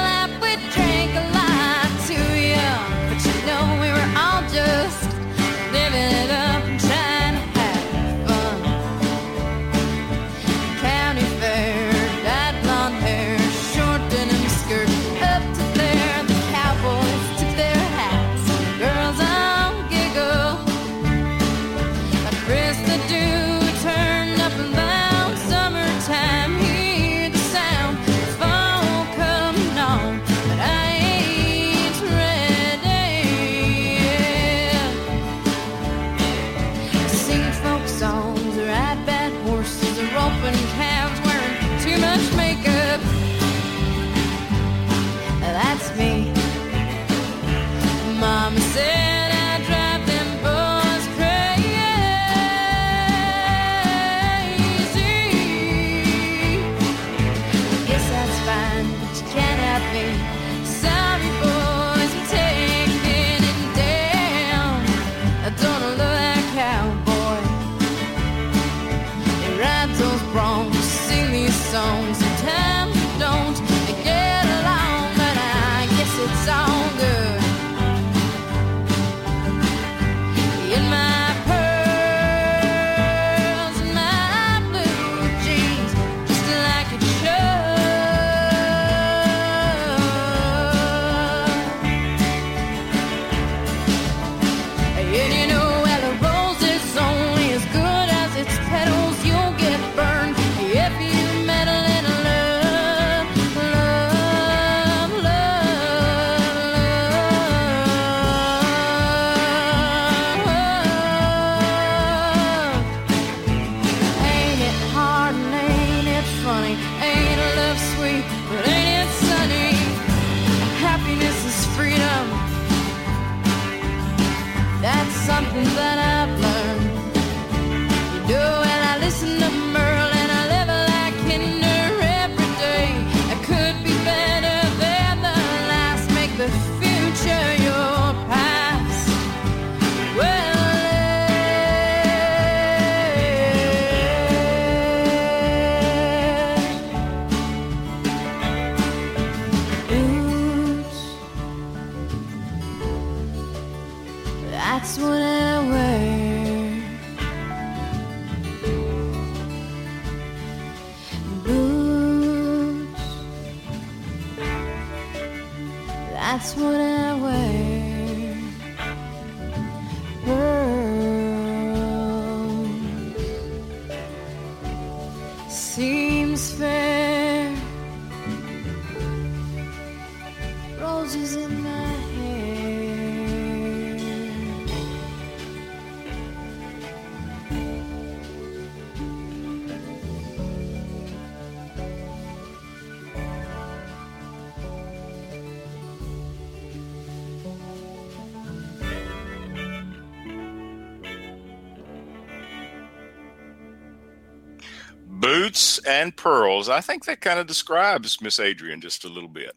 Boots and pearls. I think that kind of describes Miss Adrian just a little bit.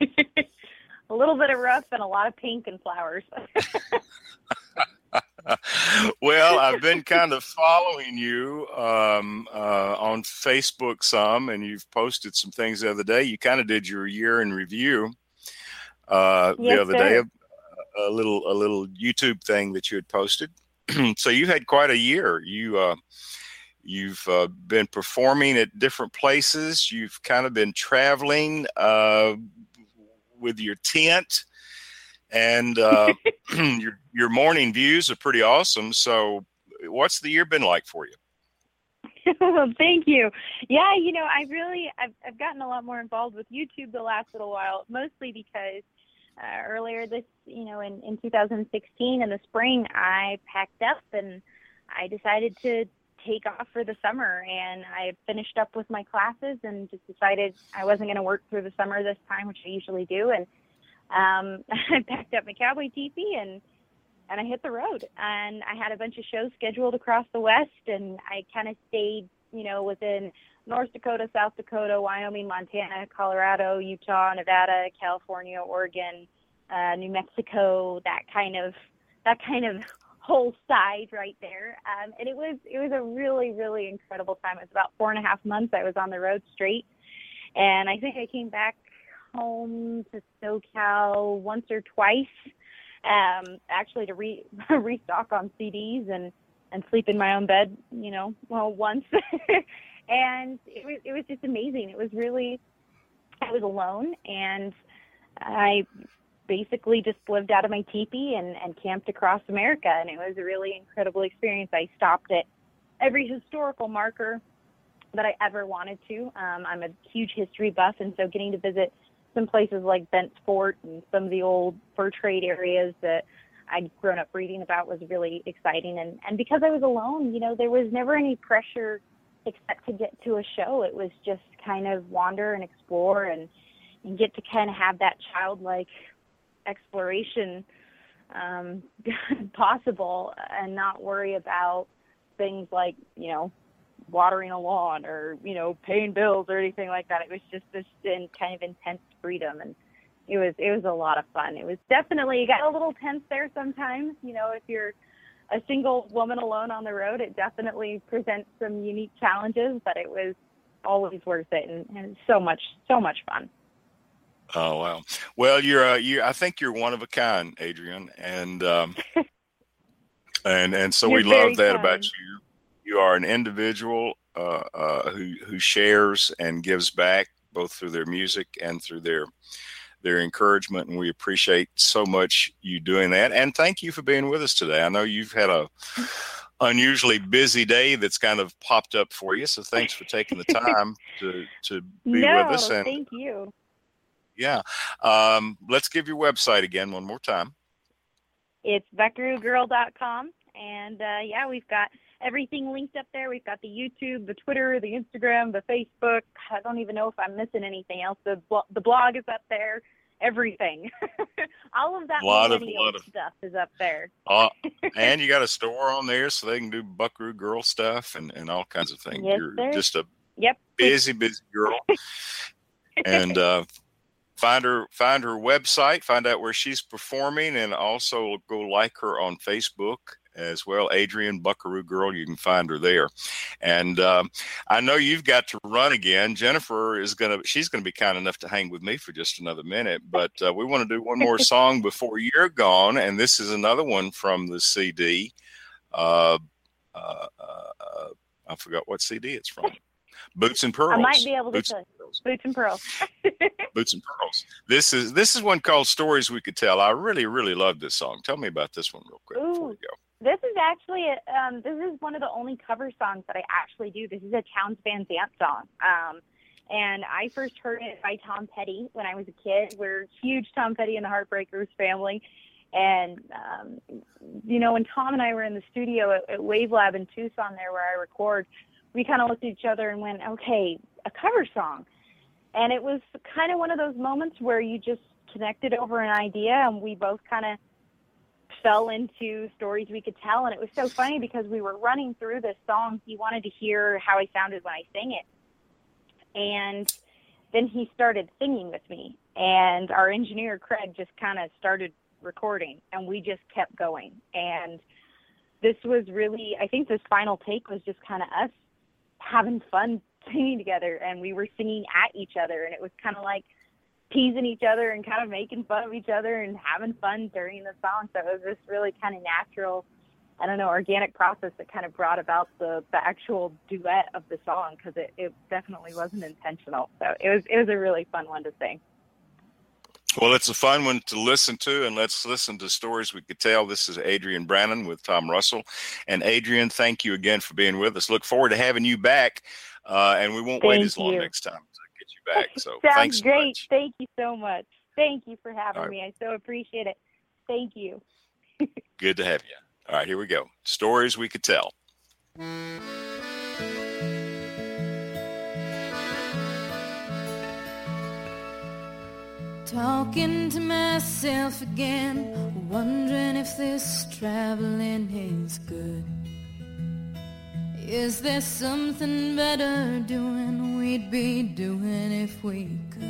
a little bit of rough and a lot of pink and flowers. well, I've been kind of following you um, uh, on Facebook some, and you've posted some things the other day. You kind of did your year in review uh, Yes, the other day, a, a little a little YouTube thing that you had posted. so you've had quite a year. You uh, you've uh, been performing at different places. You've kind of been traveling uh, with your tent and uh, your your morning views are pretty awesome. So, what's the year been like for you? well, Thank you. Yeah, you know, I really I've I've gotten a lot more involved with YouTube the last little while, mostly because uh, earlier this, you know, in in 2016 in the spring, I packed up and I decided to take off for the summer and I finished up with my classes and just decided I wasn't going to work through the summer this time, which I usually do and um I packed up my cowboy teepee and and I hit the road. And I had a bunch of shows scheduled across the West, and I kind of stayed, you know, within North Dakota, South Dakota, Wyoming, Montana, Colorado, Utah, Nevada, California, Oregon, uh, New Mexico, that kind of that kind of whole side right there. Um, and it was it was a really really incredible time. It was about four and a half months I was on the road straight, and I think I came back home to SoCal once or twice um, actually to re- restock on CDs and and sleep in my own bed, you know, well once, and it was it was just amazing. It was really, I was alone, and I basically just lived out of my teepee and and camped across America, and it was a really incredible experience. I stopped at every historical marker that I ever wanted to. Um, I'm a huge history buff, and so getting to visit some places like Bent's Fort and some of the old fur trade areas that I'd grown up reading about was really exciting. And, and because I was alone, you know, there was never any pressure except to get to a show. It was just kind of wander and explore and, and get to kind of have that childlike exploration um, possible and not worry about things like, you know, watering a lawn or you know paying bills or anything like that. It was just this in kind of intense freedom, and it was it was a lot of fun. It was definitely it got a little tense there sometimes. You know, if you're a single woman alone on the road, it definitely presents some unique challenges, but it was always worth it and, and so much so much fun. Oh wow! Well, you're uh, you. I think you're one of a kind, Adrian, and um, and and so we love that kind. about you. You are an individual uh, uh, who who shares and gives back both through their music and through their their encouragement, and we appreciate so much you doing that. And thank you for being with us today. I know you've had a unusually busy day that's kind of popped up for you, so thanks for taking the time to to be no, with us. And thank you. Yeah, um, let's give your website again one more time. It's buckaroogirl.com. And uh, yeah, we've got everything linked up there. We've got the YouTube, the Twitter, the Instagram, the Facebook. I don't even know if I'm missing anything else. The, blo- the blog is up there. Everything. All of that Lot of- lot of- stuff is up there. Uh, and you got a store on there so they can do Buckaroo Girl stuff and, and all kinds of things. Yes, You're sir. just a Yep. busy, busy girl. and uh, find her find her website, find out where she's performing, and also go like her on Facebook as well. Adrian Buckaroo Girl, you can find her there. And um, I know you've got to run again. Jennifer is going to, she's going to be kind enough to hang with me for just another minute, but uh, we want to do one more song before you're gone. And this is another one from the CD. Uh, uh, uh, I forgot what CD it's from. Boots and Pearls. I might be able to Boots tell you. Boots and Pearls. Boots and Pearls. This is this is one called Stories We Could Tell. I really really love this song. Tell me about this one real quick before we go. This is actually a, um, this is one of the only cover songs that I actually do. This is a Townes Van Zandt song. Um, and I first heard it by Tom Petty when I was a kid. We're huge Tom Petty and the Heartbreakers family. And, um, you know, when Tom and I were in the studio at, at Wave Lab in Tucson there where I record, we kind of looked at each other and went, okay, a cover song. And it was kind of one of those moments where you just connected over an idea and we both kind of fell into stories we could tell. And it was so funny because we were running through this song. He wanted to hear how I sounded when I sang it. And then he started singing with me. And our engineer, Craig, just kind of started recording. And we just kept going. And this was really, I think this final take was just kind of us having fun singing together. And we were singing at each other. And it was kind of like, teasing each other and kind of making fun of each other and having fun during the song. So it was just really kind of natural, I don't know, organic process that kind of brought about the, the actual duet of the song because it, it definitely wasn't intentional. So it was it was a really fun one to sing. Well, it's a fun one to listen to, and let's listen to stories we could tell. This is Adrian Brannan with Tom Russell. And Adrian, thank you again for being with us. Look forward to having you back, uh, and we won't Thank wait as long you. next time to get you back. So Sounds thanks so great. much. Thank you so much. Thank you for having right. me. I so appreciate it. Thank you. Good to have you. All right, here we go. Stories we could tell. Talking to myself again, wondering if this traveling is good. Is there something better doing we'd be doing if we could?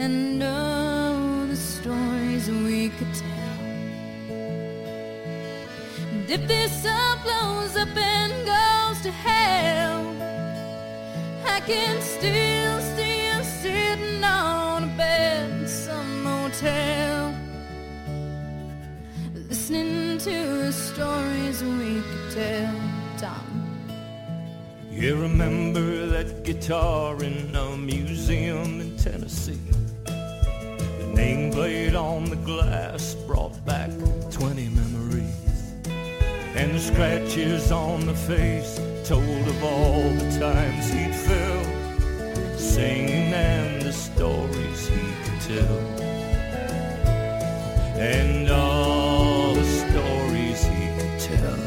And oh, the stories we could tell. If this all blows up and goes to hell, I can still see on a bed in some motel, listening to the stories we could tell. Tom. You remember that guitar in a museum in Tennessee? The name played on the glass brought back 20 memories. And the scratches on the face told of all the times he'd felt, singing and the stories he could tell. And all the stories he could tell.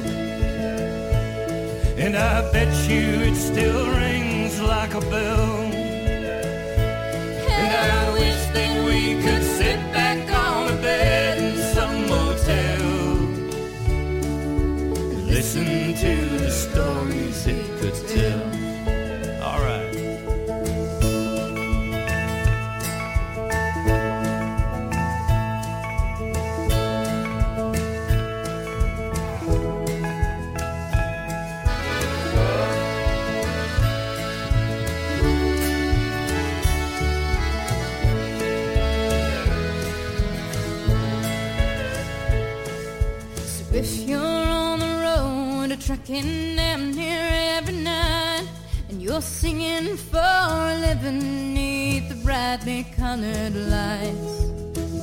And I bet you it still rings like a bell. Road, trucking damn near every night, and you're singing for a living neath the brightly colored lights.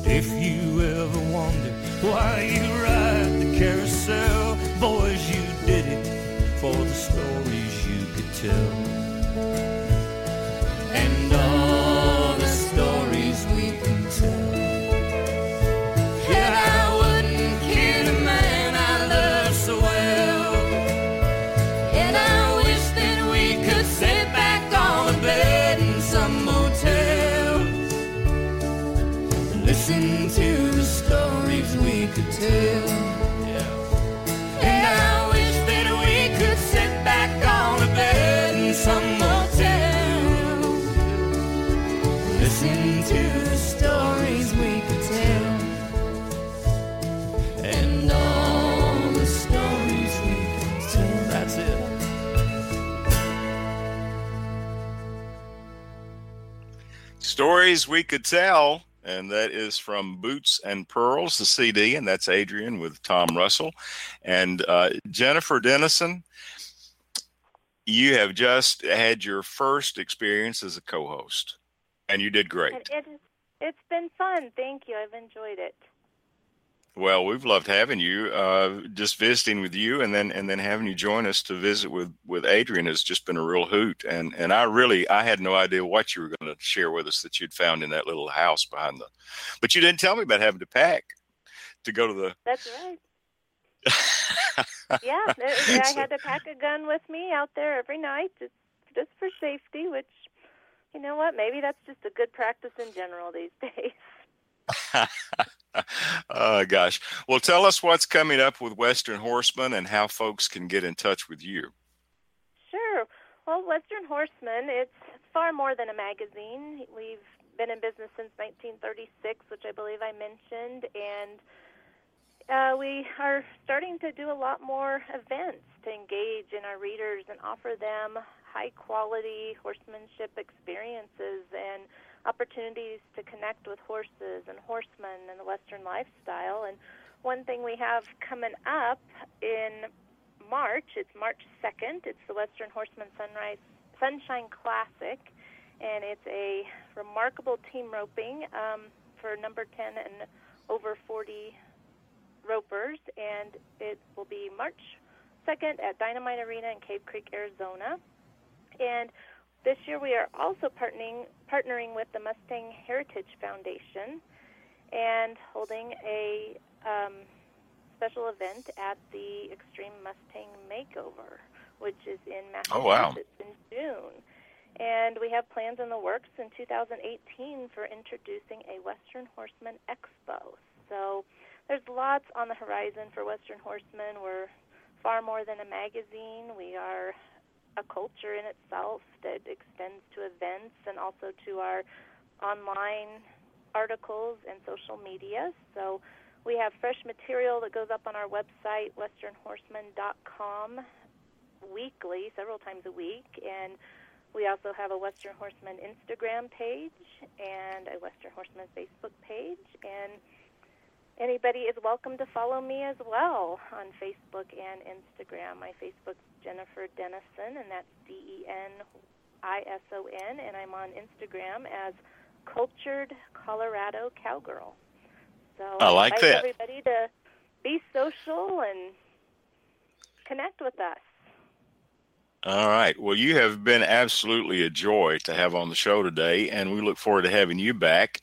If you ever wonder why you ride the carousel, boys, you did it for the stories you could tell. Stories we could tell and that is from Boots and Pearls, the CD, and that's Adrian with Tom Russell. And uh, Jennifer Denison, you have just had your first experience as a co host, and you did great. It, it, it's been fun. Thank you. I've enjoyed it. Well, we've loved having you. Uh, just visiting with you, and then and then having you join us to visit with with Adrian has just been a real hoot. And and I really I had no idea what you were going to share with us that you'd found in that little house behind the. But you didn't tell me about having to pack to go to the. That's right. yeah, I had to pack a gun with me out there every night, just just for safety. Which, you know what? Maybe that's just a good practice in general these days oh gosh. Well, tell us what's coming up with Western Horseman and how folks can get in touch with you. Sure. Well, Western Horseman, it's far more than a magazine. We've been in business since 1936, which I believe I mentioned, and uh, we are starting to do a lot more events to engage in our readers and offer them high quality horsemanship experiences and opportunities to connect with horses and horsemen and the Western lifestyle. And one thing we have coming up in March, it's March 2nd, it's the Western Horseman Sunrise Sunshine Classic, and it's a remarkable team roping um, for number 10 and over 40 ropers, and it will be March 2nd at Dynamite Arena in Cave Creek, Arizona. And this year, we are also partnering partnering with the Mustang Heritage Foundation and holding a um, special event at the Extreme Mustang Makeover, which is in Massachusetts oh, wow. in June. And we have plans in the works in 2018 for introducing a Western Horseman Expo. So there's lots on the horizon for Western Horsemen. We're far more than a magazine. We are a culture in itself that extends to events and also to our online articles and social media. So we have fresh material that goes up on our website, westernhorseman.com, weekly, several times a week. And we also have a Western Horseman Instagram page and a Western Horseman Facebook page. And anybody is welcome to follow me as well on Facebook and Instagram. My Facebook's Jennifer Denison, and that's D E N I S O N, and I'm on Instagram as Cultured Colorado Cowgirl. So I like I that. Everybody to be social and connect with us. All right. Well, you have been absolutely a joy to have on the show today, and we look forward to having you back.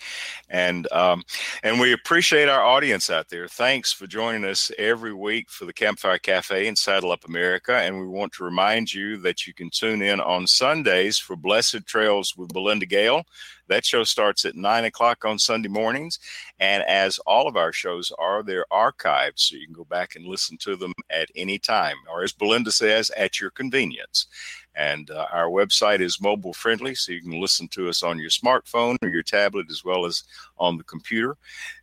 And um, and we appreciate our audience out there. Thanks for joining us every week for the Campfire Cafe and Saddle Up America. And we want to remind you that you can tune in on Sundays for Blessed Trails with Belinda Gale. That show starts at nine o'clock on Sunday mornings. And as all of our shows are, they're archived, so you can go back and listen to them at any time, or as Belinda says, at your convenience. And uh, our website is mobile friendly, so you can listen to us on your smartphone or your tablet as well as on the computer.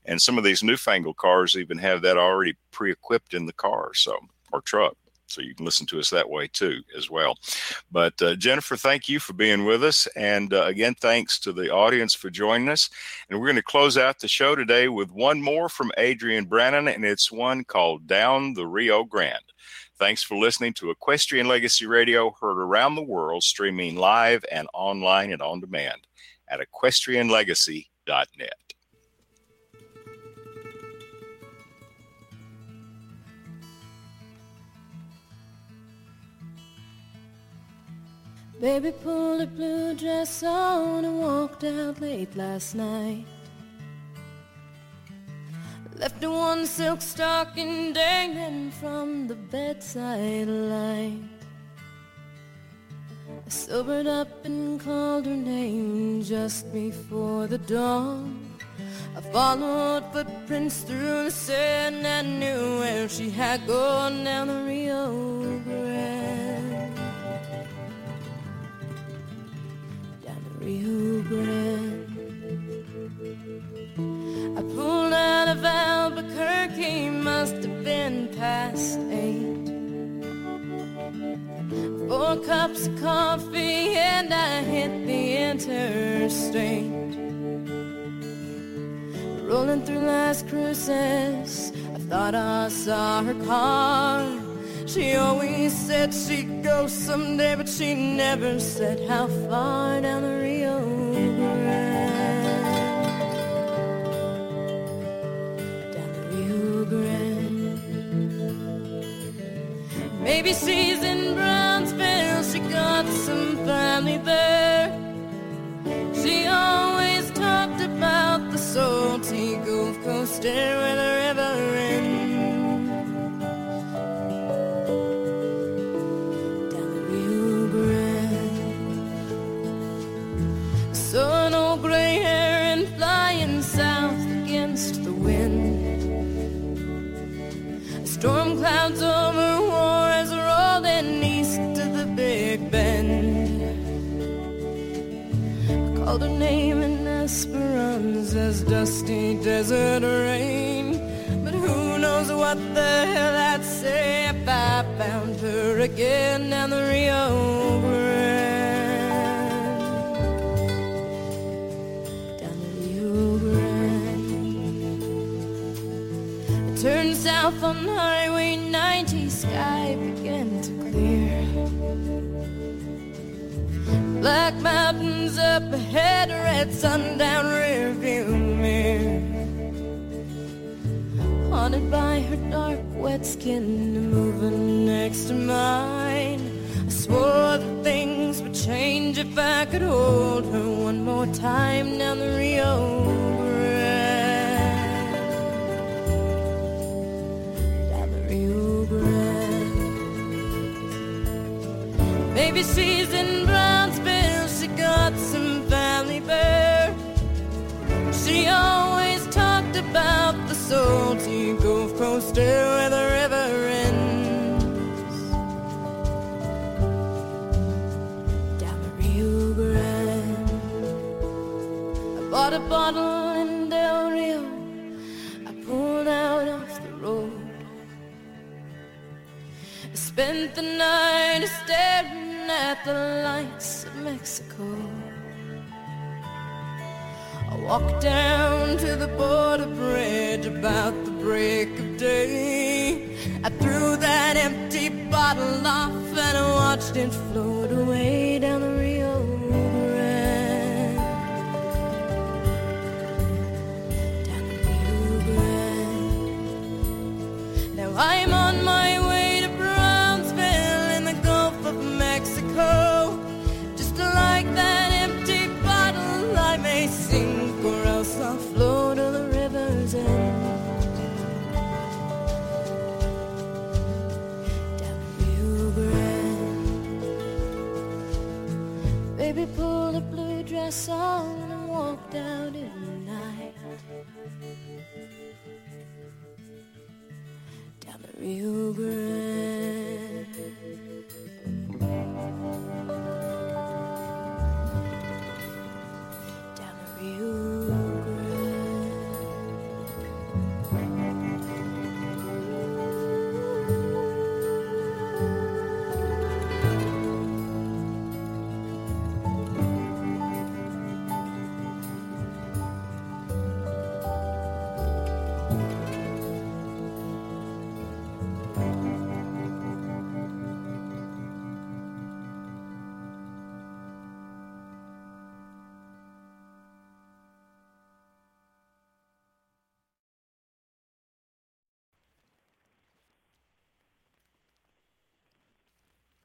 And some of these newfangled cars even have that already pre equipped in the car, so or truck so you can listen to us that way too as well. But uh, jennifer thank you for being with us and uh, again thanks to the audience for joining us. And we're going to close out the show today with one more from adrian brannan and it's one called down the rio grande. Thanks for listening to Equestrian Legacy Radio, heard around the world, streaming live and online and on demand at equestrianlegacy.net. Baby pulled a blue dress on and walked out late last night. Left one silk stocking dangling from the bedside light. I sobered up and called her name just before the dawn. I followed footprints through the sand and knew where she had gone down the Rio Grande. I pulled out of Albuquerque, must have been past eight. Four cups of coffee and I hit the interstate. Rolling through Las Cruces, I thought I saw her car. She always said she'd go someday, but she never said how far down the Rio Grande. Down the Rio Grande. Maybe she's in Brownsville, she got some family there. Desert rain. But who knows what the hell I'd say if I found her again down the Rio Grande. Down the Rio Grande. I turned south on Highway 90, sky began to clear. Black mountains up ahead, red sundown rear view Haunted by her dark, wet skin moving next to mine. I swore that things would change if I could hold her one more time down the Rio Grande. Down the Rio Grande. Maybe she's in Brownsville, she got some family there. She always talked about the salty Gulf Coast air where the river ends. Down the Rio Grande. I bought a bottle in Del Rio. I pulled out off the road. I spent the night staring at the lights of Mexico. I walked down to the border bridge about the break of day. I threw that empty bottle off and I watched it float away down the Rio Grande. Down the Rio Grande. Now I'm Baby pulled a blue dress on and walked out in the night. Down the Rio Grande.